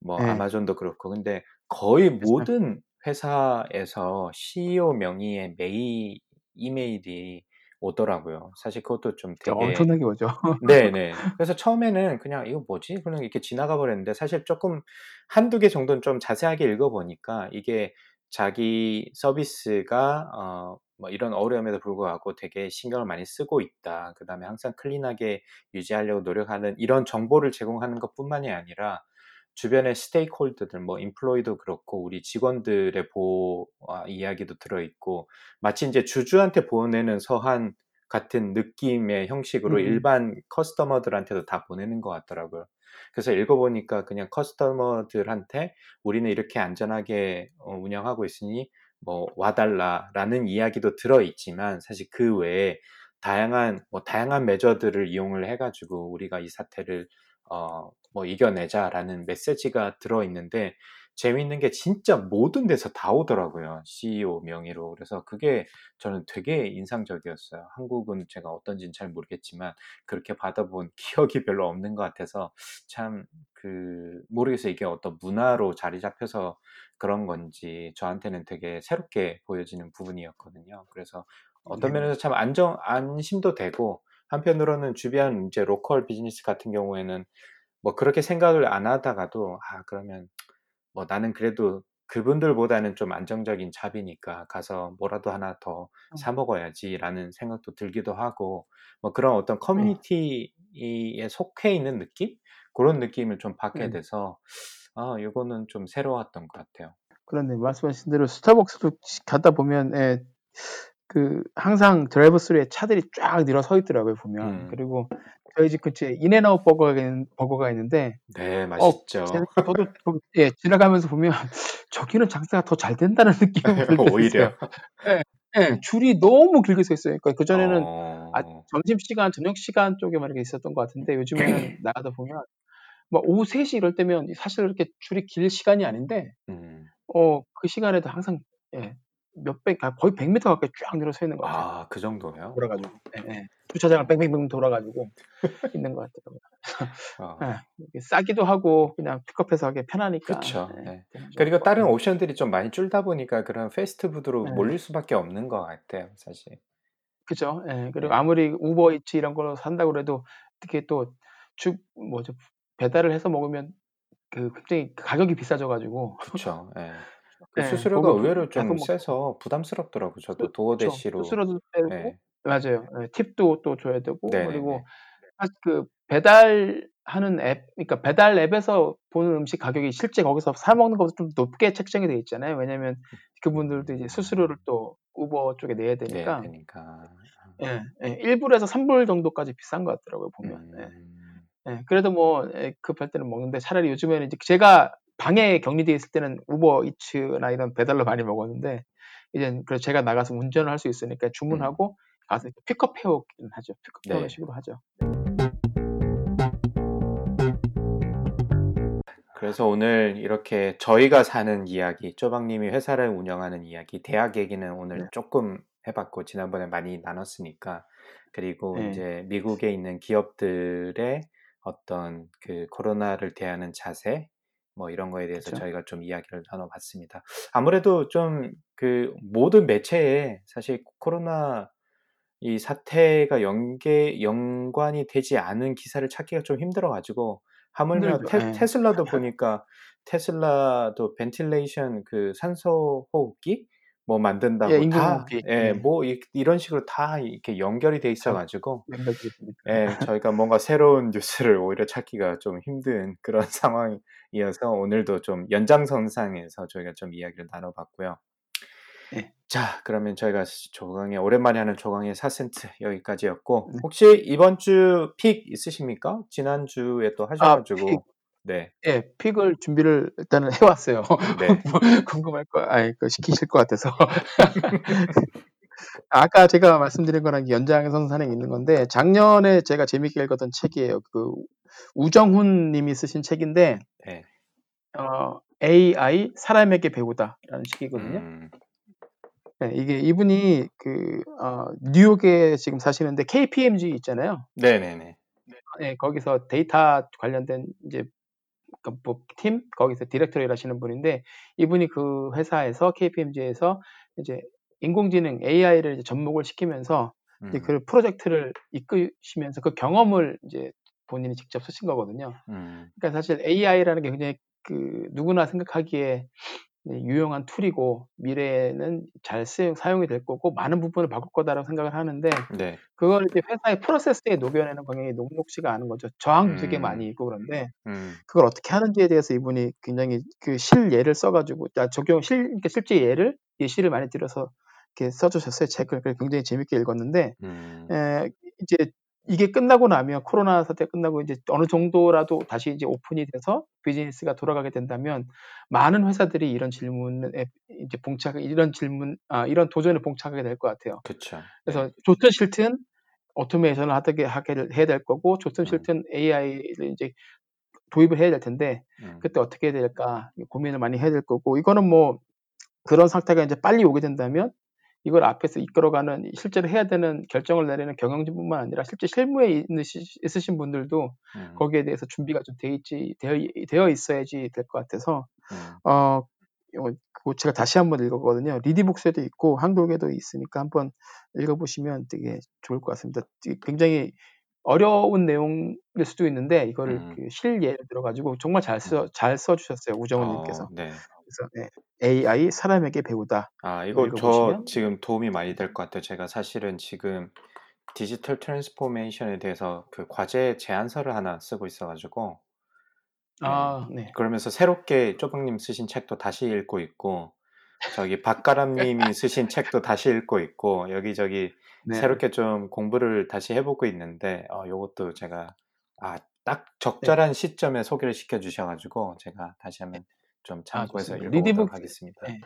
뭐 예. 아마존도 그렇고 근데 거의. 모든 회사에서 CEO 명의의 메일 이메일이 오더라고요. 사실 그것도 좀 되게 엄청나게 오죠. 네네. 그래서 처음에는 그냥 '이거 뭐지?' 그냥 이렇게 지나가 버렸는데 사실 쪼끔 1-2개 정도는 좀 자세하게 읽어 보니까 이게 자기 서비스가 어 뭐 이런 어려움에도 불구하고 되게 신경을 많이 쓰고 있다. 그 다음에 항상 클린하게 유지하려고 노력하는 이런 정보를 제공하는 것 뿐만이 아니라 주변의 스테이크홀더들 뭐 employee도 그렇고 우리 직원들의 보호와 이야기도 들어 있고 마치 인제 주주한테 보내는 서한 같은 느낌의 형식으로 음. 일반 커스터머들한테도 다 보내는 것 같더라고요. 그래서 읽어 보니까 그냥 커스터머들한테 "우리는 이렇게 안전하게 어 운영하고 있으니 뭐 와 달라."라는 이야기도 들어 있지만 사실 그 외에 다양한 뭐 다양한 메저들을 이용을 해 가지고 "우리가 이 사태를 어 뭐 이겨내자."라는 메시지가 들어 있는데 재미있는 게 진짜 모든 데서 다 오더라고요, CEO 명의로. 그래서 그게 저는 되게 인상적이었어요. 한국은 제가 어떤지는 잘 모르겠지만 그렇게 받아본 기억이 별로 없는 것 같아서 참 그 모르겠어요. 이게 어떤 문화로 자리 잡혀서 그런 건지 저한테는 되게 새롭게 보여지는 부분이었거든요. 그래서 어떤 네. 면에서 참 안정 안심도 되고 한편으로는 주변 이제 로컬 비즈니스 같은 경우에는 뭐 그렇게 생각을 안 하다가도 '아 그러면 뭐 나는 그래도 그분들보다는 좀 안정적인 잡이니까 가서 뭐라도 하나 더사 음. 먹어야지.'라는 생각도 들기도 하고 뭐 그런 어떤 네. 커뮤니티에 속해 있는 느낌? 고런 느낌을 좀 받게 네. 돼서 아 요거는 좀 새로웠던 것 같아요. 그렇네요. 말씀하신 대로 스타벅스도 가다 보면 예 그 항상 drive-through에 차들이 쫙 늘어 서 있더라고요, 보면. 음. 그리고 저희 집 근처에 인앤아웃 버거가 있는 버거가 있는데 네어 맛있죠. 제 저도 좀예 지나가면서 보면 '저기는 장사가 더 잘 된다.'는 느낌이 들 때도 오히려. 있어요. 예. 예. 줄이 너무 길게 서 있어요. 그러니까 그 전에는 아 어. 점심 시간, 저녁 시간 쪽에 만 이렇게 있었던 것 같은데 요즘에는 나가다 보면 막 오후 3시 이럴 때면 사실 그렇게 줄이 길 시간이 아닌데 음. 어그 시간에도 항상 예 몇백 아 거의 100 미터 가까이 쫙 늘어 서 있는 것 같아요. 아 그 정도요? 돌아 가지고. 예예. 주차장을 뱅뱅뱅 돌아 가지고 있는 것 같더라고요. 어. 예. 이게 싸기도 하고 그냥 픽업해서 하기 편하니까. 너무 좋은 그리고 것 다른 같아요. 옵션들이 좀 많이 줄다 보니까 그런 패스트푸드로 예. 몰릴 수밖에 없는 것 같아요, 사실. 그죠. 예. 그리고 네. 아무리 우버 이츠 이런 걸로 산다고 그래도 특히 또주 뭐죠 배달을 해서 먹으면 그 굉장히 가격이 비싸져 가지고 그쵸. 예. 그 예. 수수료가 의외로 좀 먹다 세서 부담스럽더라고요. 수 저도 그쵸. 도어대시로 수수료도 떼고 예. 맞아요. 예. 팁도 또 줘야 되고 네네네. 그리고 사실 그 배달하는 앱 그러니까 배달 앱에서 보는 음식 가격이 실제 거기서 사 먹는 것보다 좀 높게 책정이 돼 있잖아요. 왜냐면 그분들도 이제 수수료를 또 우버 쪽에 내야 되니까. 되니까. 아. 예. 예. 1 불에서 3불 정도까지 비싼 것 같더라고요, 보면. 예. 음. 예, 그래도 뭐 예, 급할 때는 먹는데 차라리 요즘에는 이제 제가 방에 격리되어 있을 때는 우버 이츠나 이런 배달로 많이 먹었는데 이제 그래서 제가 나가서 운전을 할 수 있으니까 주문하고 가서 픽업해오긴 하죠. 픽업해오는 네. 식으로 하죠. 그래서 오늘 이렇게 저희가 사는 이야기, 쪼박님이 회사를 운영하는 이야기, 대학 얘기는 오늘 네. 조금 해봤고 지난번에 많이 나눴으니까 그리고 네. 이제 미국에 있는 기업들의 어떤 그 코로나를 대하는 자세 뭐 이런 거에 대해서 그쵸. 저희가 좀 이야기를 나눠봤습니다. 아무래도 좀 그 모든 매체에 사실 코로나 이 사태가 연계 연관이 되지 않은 기사를 찾기가 좀 힘들어가지고 하물며. 테, 예. 테슬라도 보니까 테슬라도 벤틸레이션 그 산소 호흡기 뭐 만든다고 예, 다. 예, 예. 뭐 이, 이런 식으로 다 이렇게 연결이 돼. 있어가지고. 예, 저희가 뭔가 새로운 뉴스를 오히려 찾기가 좀 힘든 그런 상황이어서 오늘도 좀 연장선상에서 저희가 좀 이야기를 나눠봤고요. 예. 자, 그러면 저희가 조강의 오랜만에 하는 조강의 4센트 여기까지였고 네. 혹시 이번 주 pick 있으십니까? 지난 주에 또 하셔가지고 pick. 네, 예, pick을 준비를 일단은 해왔어요. 네, 뭐 궁금할 거, 아니, 그 시키실 것 같아서. 아까 제가 말씀드린 거랑 연장선 산행이 있는 건데, 작년에 제가 재밌게 읽었던 책이에요. 그, 우정훈 님이 쓰신 책인데, 네. 어, AI 사람에게 배우다라는 책이거든요. 음, 네, 이게 이분이 그, 어, 뉴욕에 지금 사시는데 KPMG 있잖아요. 네, 네, 네. 예, 거기서 데이터 관련된 이제 그 뭐, 팀? 거기서 디렉터로 일하시는 분인데 이분이 그 회사에서 KPMG에서 이제 인공지능 AI를 이제 접목을 시키면서 이제 음, 그 프로젝트를 이끄시면서 그 경험을 이제 본인이 직접 쓰신 거거든요. 음, 그러니까 사실 AI라는 게 굉장히 그 누구나 생각하기에 네, 유용한 툴이고 미래에는 잘 쓰, 사용이 될 거고 많은 부분을 바꿀 거다라고 생각을 하는데 네, 그걸 이제 회사의 프로세스에 녹여내는 방향이 녹록지가 않은 거죠. 저항도 되게 음. 많이 있고 그런데 음, 그걸 어떻게 하는지에 대해서 이분이 굉장히 그 실예를 써가지고 아, 적용 실 그러니까 실제 예를 예시를 많이 들어서 이렇게 써주셨어요. 책을 굉장히 재밌게 읽었는데. 음, 에, 이제 이게 끝나고 나면 코로나 사태 끝나고 이제 어느 정도라도 다시 이제 오픈이 돼서 비즈니스가 돌아가게 된다면 많은 회사들이 이런 질문에 이제 봉착 이런 질문 아 이런 도전에 봉착하게 될 것 같아요. 그쵸. 그래서 네. 좋든 싫든 오토메이션을 하게 하게 해야 될 거고 좋든 음. 싫든 AI를 이제 도입을 해야 될 텐데 음, 그때 어떻게 해야 될까 고민을 많이 해야 될 거고 이거는 뭐 그런 상태가 이제 빨리 오게 된다면 이걸 앞에서 이끌어가는 실제로 해야 되는 결정을 내리는 경영진뿐만 아니라 실제 실무에 있으시- 있으신 분들도 음, 거기에 대해서 준비가 좀 돼 있지 되어, 되어 있어야지 될 것 같아서 음, 어 제가 다시 한번 읽었거든요. 리디북스에도 있고 한국에도 있으니까 한번 읽어보시면 되게 좋을 것 같습니다. 굉장히 어려운 내용일 수도 있는데 이거를 음. 그 실예를 들어가지고 정말 잘 써 잘 써주셨어요 우정훈님께서. 어, 네. 그래서 네, AI 사람에게 배우다. 아, 이거 저 읽어보시면 지금 도움이 많이 될 것 같아요. 제가 사실은 지금 digital transformation에 대해서 그 과제 제안서를 하나 쓰고 있어가지고, 네. 아 네. 그러면서 새롭게 쪼박님 쓰신 책도 다시 읽고 있고, 저기 박가람님이 쓰신 책도 다시 읽고 있고, 여기저기 네. 새롭게 좀 공부를 다시 해보고 있는데, 어, 요것도 제가, 아, 딱 적절한 시점에 소개를 시켜주셔가지고, 제가 다시 한번 좀아 참고해서 좋습니다. 읽어보도록 리디북스 하겠습니다. 네.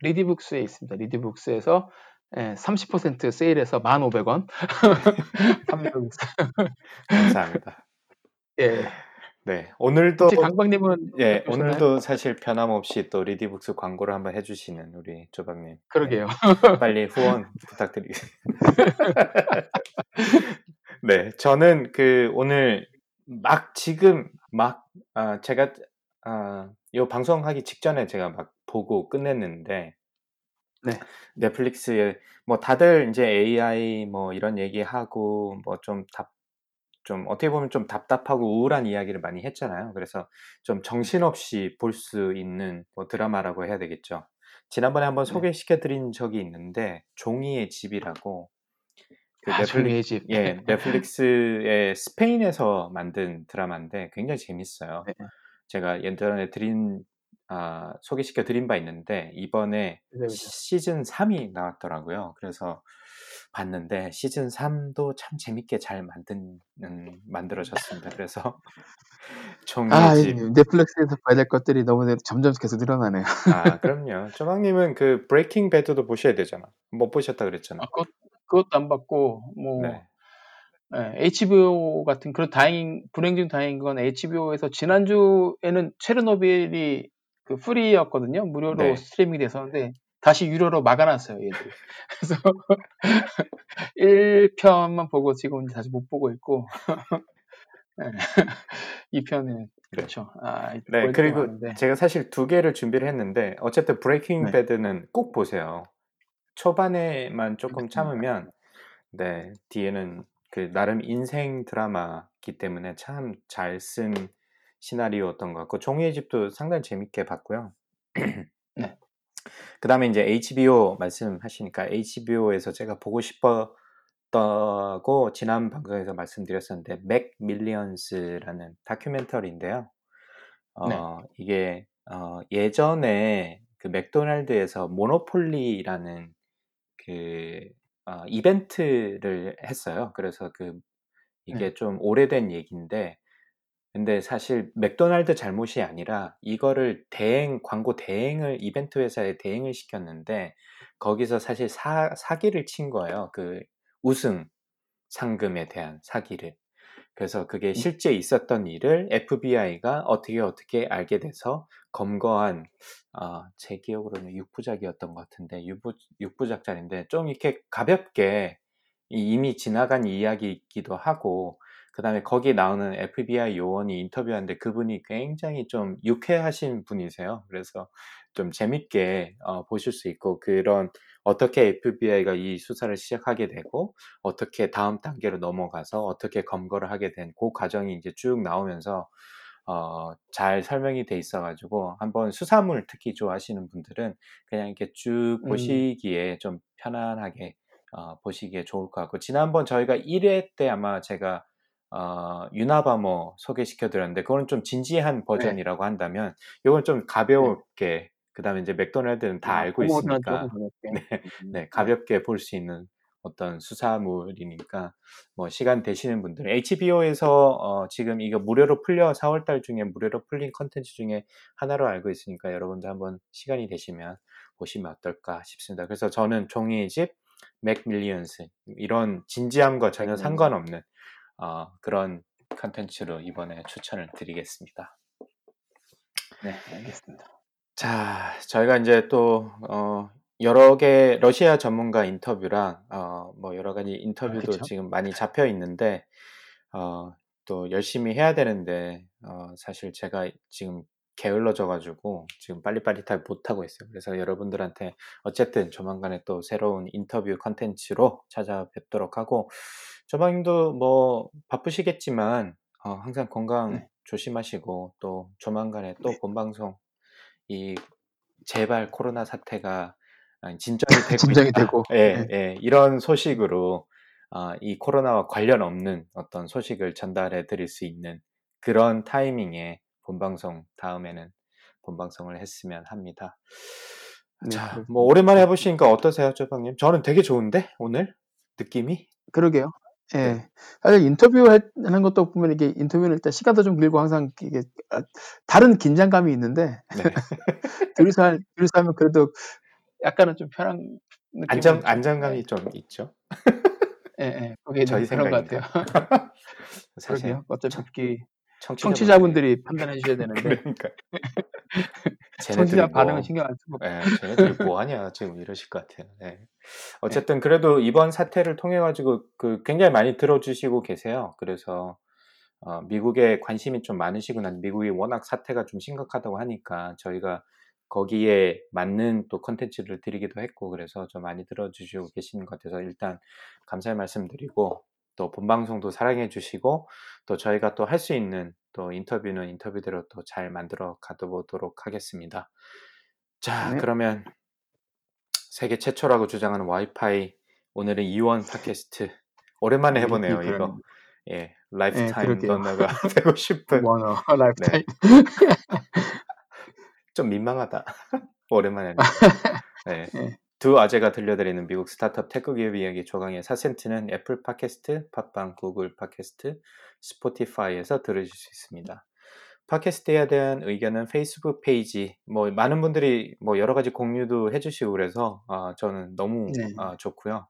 리디북스에 있습니다. 리디북스에서 예, 30% 세일해서 1,500원. 판매하고 있어요. 감사합니다. 예. 네, 오늘도 강박님은 예? 오늘도 사실 변함없이 또 리디북스 광고를 한번 해주시는 우리 조박님. 그러게요. 네, 빨리 후원 부탁드리겠습니다. 네, 저는 그 오늘 막 지금 막 아, 제가 아, 요 방송하기 직전에 제가 막 보고 끝냈는데 네. 넷플릭스에 뭐 다들 이제 AI 뭐 이런 얘기하고 뭐 좀 답, 좀 어떻게 보면 좀 답답하고 우울한 이야기를 많이 했잖아요. 그래서 좀 정신없이 볼 수 있는 뭐 드라마라고 해야 되겠죠. 지난번에 한번 네. 소개시켜 드린 적이 있는데 종이의 집이라고 그 아, 넷플릭 종이의 집. 예, 넷플릭스의 스페인에서 만든 드라마인데 굉장히 재밌어요. 네. 제가 예전에 드린 아, 소개시켜 드린 바 있는데 이번에 그죠, 그죠. 시즌 3이 나왔더라고요. 그래서 봤는데 시즌 3도 참 재밌게 잘 만든 음, 만들어졌습니다. 그래서 아, 이 종이집 넷플릭스에서 봐야 될 것들이 너무 늘- 점점 계속 늘어나네요. 아 그럼요. 조방님은 그 브레이킹 배드도 보셔야 되잖아. 못 보셨다 그랬잖아. 아, 그것, 그것도 안 받고 뭐 네. 예, HBO 같은 그런 다행 불행 중 다행인 건 HBO에서 지난주에는 체르노빌이 그 프리였거든요. 무료로 네. 스트리밍이 됐었는데 다시 유료로 막아놨어요, 얘들. 그래서 1편만 보고 지금 다시 못 보고 있고 예, 2편은 그렇죠. 아, 네, 그리고 아는데. 제가 사실 두 개를 준비를 했는데 어쨌든 Breaking 네. Bad는 꼭 보세요. 초반에만 조금. 참으면 네, 뒤에는 그 나름 인생 드라마기 때문에 참 잘 쓴 시나리오였던 것 같고 종이의 집도 상당히 재밌게 봤고요. 네. 그 다음에 이제 HBO 말씀하시니까 HBO에서 제가 보고 싶었다고 지난 방송에서 말씀드렸었는데 McMillions라는 다큐멘터리인데요. 어, 네. 이게 어, 예전에 그 맥도날드에서 모노폴리라는 그 어, 이벤트를 했어요. 그래서 그 이게 네. 좀 오래된 얘기인데 근데 사실 맥도날드 잘못이 아니라 이거를 대행 광고 대행을 이벤트 회사에 대행을 시켰는데 거기서 사실 사, 사기를 친 거예요. 그 우승 상금에 대한 사기를. 그래서 그게 실제 있었던 일을 FBI가 어떻게 어떻게 알게 돼서 검거한 어, 제 기억으로는 6부작이었던 것 같은데 6부, 6부작짜리인데 좀 이렇게 가볍게 이- 이미 지나간 이야기이기도 하고 그 다음에 거기 나오는 FBI 요원이 인터뷰하는데 그분이 굉장히 좀 유쾌하신 분이세요. 그래서 좀 재밌게 어, 보실 수 있고 그런 어떻게 FBI가 이 수사를 시작하게 되고 어떻게 다음 단계로 넘어가서 어떻게 검거를 하게 된 그 과정이 이제 쭉 나오면서 어, 잘 설명이 돼 있어가지고 한번 수사물 특히 좋아하시는 분들은 그냥 이렇게 쭉 음. 보시기에 좀 편안하게 어, 보시기에 좋을 것 같고 지난번 저희가 1회 때 아마 제가 어, 유나바모 소개시켜 드렸는데 그거는 좀 진지한 버전이라고 한다면 이건 좀 가벼울게 그다음에 이제 맥도날드는 다 아, 알고 있으니까 조금 가볍게. 음. 네, 가볍게 볼 수 있는 어떤 수사물이니까 뭐 시간 되시는 분들은 HBO에서 어, 지금 이거 무료로 풀려 4월달 중에 무료로 풀린 컨텐츠 중에 하나로 알고 있으니까 여러분들 한번 시간이 되시면 보시면 어떨까 싶습니다. 그래서 저는 종이의 집, McMillions 이런 진지함과 전혀 McMillions. 상관없는 어, 그런 컨텐츠로 이번에 추천을 드리겠습니다. 네, 알겠습니다. 자, 저희가 이제 또, 어, 여러 개 러시아 전문가 인터뷰랑, 어, 뭐 여러 가지 인터뷰도 그쵸. 지금 많이 잡혀 있는데, 어, 또 열심히 해야 되는데, 어, 사실 제가 지금 게을러져가지고 지금 빨리빨리 잘 못하고 있어요. 그래서 여러분들한테 어쨌든 조만간에 또 새로운 인터뷰 컨텐츠로 찾아뵙도록 하고, 조방님도 뭐 바쁘시겠지만, 어, 항상 건강 네. 조심하시고, 또 조만간에 또 본방송 이 제발 코로나 사태가 아, 진정이 되고 진정이. 되고. 예, 네. 예, 이런 소식으로 아, 이 코로나와 관련 없는 어떤 소식을 전달해 드릴 수 있는 그런 타이밍에 본방송 다음에는 본방송을 했으면 합니다. 네, 자, 그렇습니다. 뭐 오랜만에 해보시니까 어떠세요, 조방님? 저는 되게 좋은데 오늘 느낌이? 그러게요. 예. 네. 사실 인터뷰 하는 것도 보면 이게 인터뷰는 일단 시간도 좀 길고 항상 이게 아, 다른 긴장감이 있는데 네. 둘이서 할- 둘이서 하면 그래도 약간은 좀 편한 느낌이 안정. 안정감이 네. 좀 있죠. 예, 예. 그게 저희 그런 것 생각인가? 같아요. 사실 그러게요. 어차피 청- 그게 청취자분들이- 청취자 분들이 판단해 주셔야 되는데 그러니까 청취자 뭐 반응은 신경 안 쓰고 예, 쟤네들이 뭐 하냐 지금 이러실 것 같아요. 예. 어쨌든 그래도 이번 사태를 통해 가지고 그 굉장히 많이 들어주시고 계세요. 그래서 어, 미국에 관심이 좀 많으시구나. 미국이 워낙 사태가 좀 심각하다고 하니까 저희가 거기에 맞는 또 컨텐츠를 드리기도 했고 그래서 좀 많이 들어주시고 계시는 것 같아서 일단 감사의 말씀드리고 또 본방송도 사랑해 주시고 또 저희가 또 할 수 있는 또 인터뷰는 인터뷰대로 또 잘 만들어 가보도록 하겠습니다. 자 네. 그러면 세계 최초라고 주장하는 와이파이 오늘은 이원 팟캐스트 오랜만에 아, 해보네요 이렇게 이거 예 라이프타임 그러게요. don너가 되고 싶은 원어 라이프타임 좀 민망하다 오랜만에 하니까. 네. 예. 두 아재가 들려드리는 미국 스타트업 테크 기업 이야기 조강의 4센트는 애플 팟캐스트, 팟빵, 구글 팟캐스트, 스포티파이에서 들으실 수 있습니다. 팟캐스트에 대한 의견은 페이스북 페이지, 뭐 많은 분들이 뭐 여러 가지 공유도 해주시고 그래서 아, 저는 너무 네. 아, 좋고요.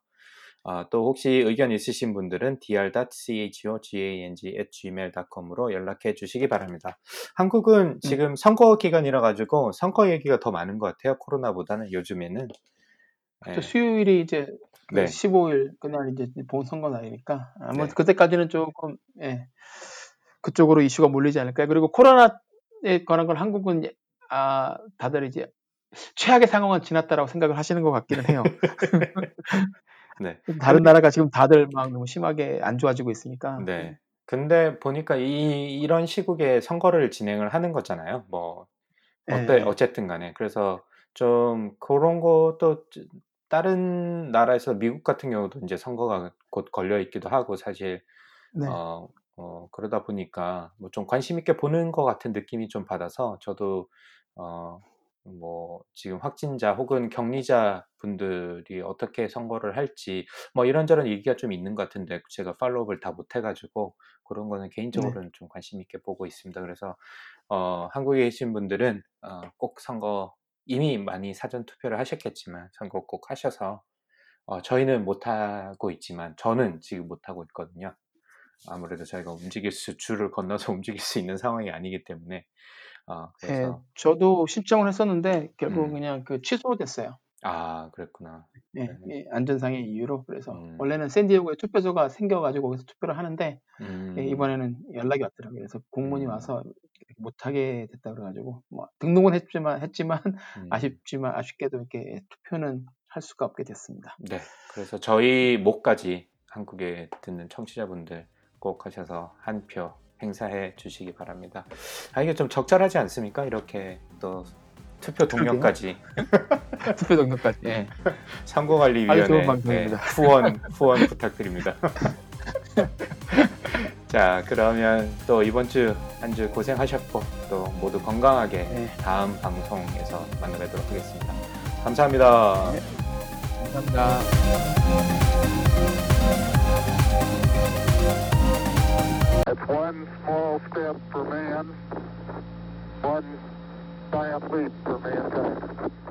아, 또 혹시 의견 있으신 분들은 dr.chogang@gmail.com으로 연락해 주시기 바랍니다. 한국은 지금 선거 기간이라 가지고 선거 얘기가 더 많은 것 같아요. 코로나보다는 요즘에는. 또 예. 수요일이 이제 그 네. 15일 그날 이제 본 선거 날이니까 아마 네. 그때까지는 조금 예, 그쪽으로 이슈가 몰리지 않을까요? 그리고 코로나에 관한 걸 한국은 예, 아 다들 이제 최악의 상황은 지났다라고 생각을 하시는 것 같기는 해요. 네. 다른 나라가 지금 다들 막 너무 심하게 안 좋아지고 있으니까. 네. 근데 보니까 이 이런 시국에 선거를 진행을 하는 거잖아요. 뭐 어때 예, 어쨌든 간에. 그래서 좀 그런 것도 쯔- 다른 나라에서 미국 같은 경우도 이제 선거가 곧 걸려 있기도 하고 사실 네. 어, 어, 그러다 보니까 뭐 좀 관심 있게 보는 것 같은 느낌이 좀 받아서 저도 어, 뭐 지금 확진자 혹은 격리자 분들이 어떻게 선거를 할지 뭐 이런저런 얘기가 좀 있는 것 같은데 제가 팔로우를 다 못 해가지고 그런 거는 개인적으로는 좀 관심 있게 보고 있습니다. 그래서 어, 한국에 계신 분들은 어, 꼭 선거 이미 많이 사전 투표를 하셨겠지만 선거 꼭 하셔서 어, 저희는 못 하고 있지만 저는 지금 못 하고 있거든요. 아무래도 저희가 움직일 수 줄을 건너서 움직일 수 있는 상황이 아니기 때문에 어, 예, 그래서 저도 신청을 했었는데 결국 음. 그냥 그 취소됐어요. 아 그랬구나. 예, 네. 예, 안전상의 이유로 그래서 음. 원래는 샌디에고에 투표소가 생겨가지고 거기서 투표를 하는데 음, 예, 이번에는 연락이 왔더라고요. 그래서 공문이 음. 와서 못하게 됐다 그래가지고 뭐 등록은 했지만 했지만 음. 아쉽지만 아쉽게도 이렇게 투표는 할 수가 없게 됐습니다. 네. 그래서 저희 목까지 한국에 듣는 청취자분들 꼭 하셔서 한 표 행사해 주시기 바랍니다. 아 이게 좀 적절하지 않습니까? 이렇게 또 투표 동료까지 투표. 예. 아주 좋은 선거관리위원회. 네, 후원 후원 부탁드립니다. 자 그러면 또 이번 주 한 주 고생하셨고 또 모두 건강하게 네. 다음 방송에서 만나뵙도록 하겠습니다. 감사합니다. 네. 감사합니다. triumph lead for mankind.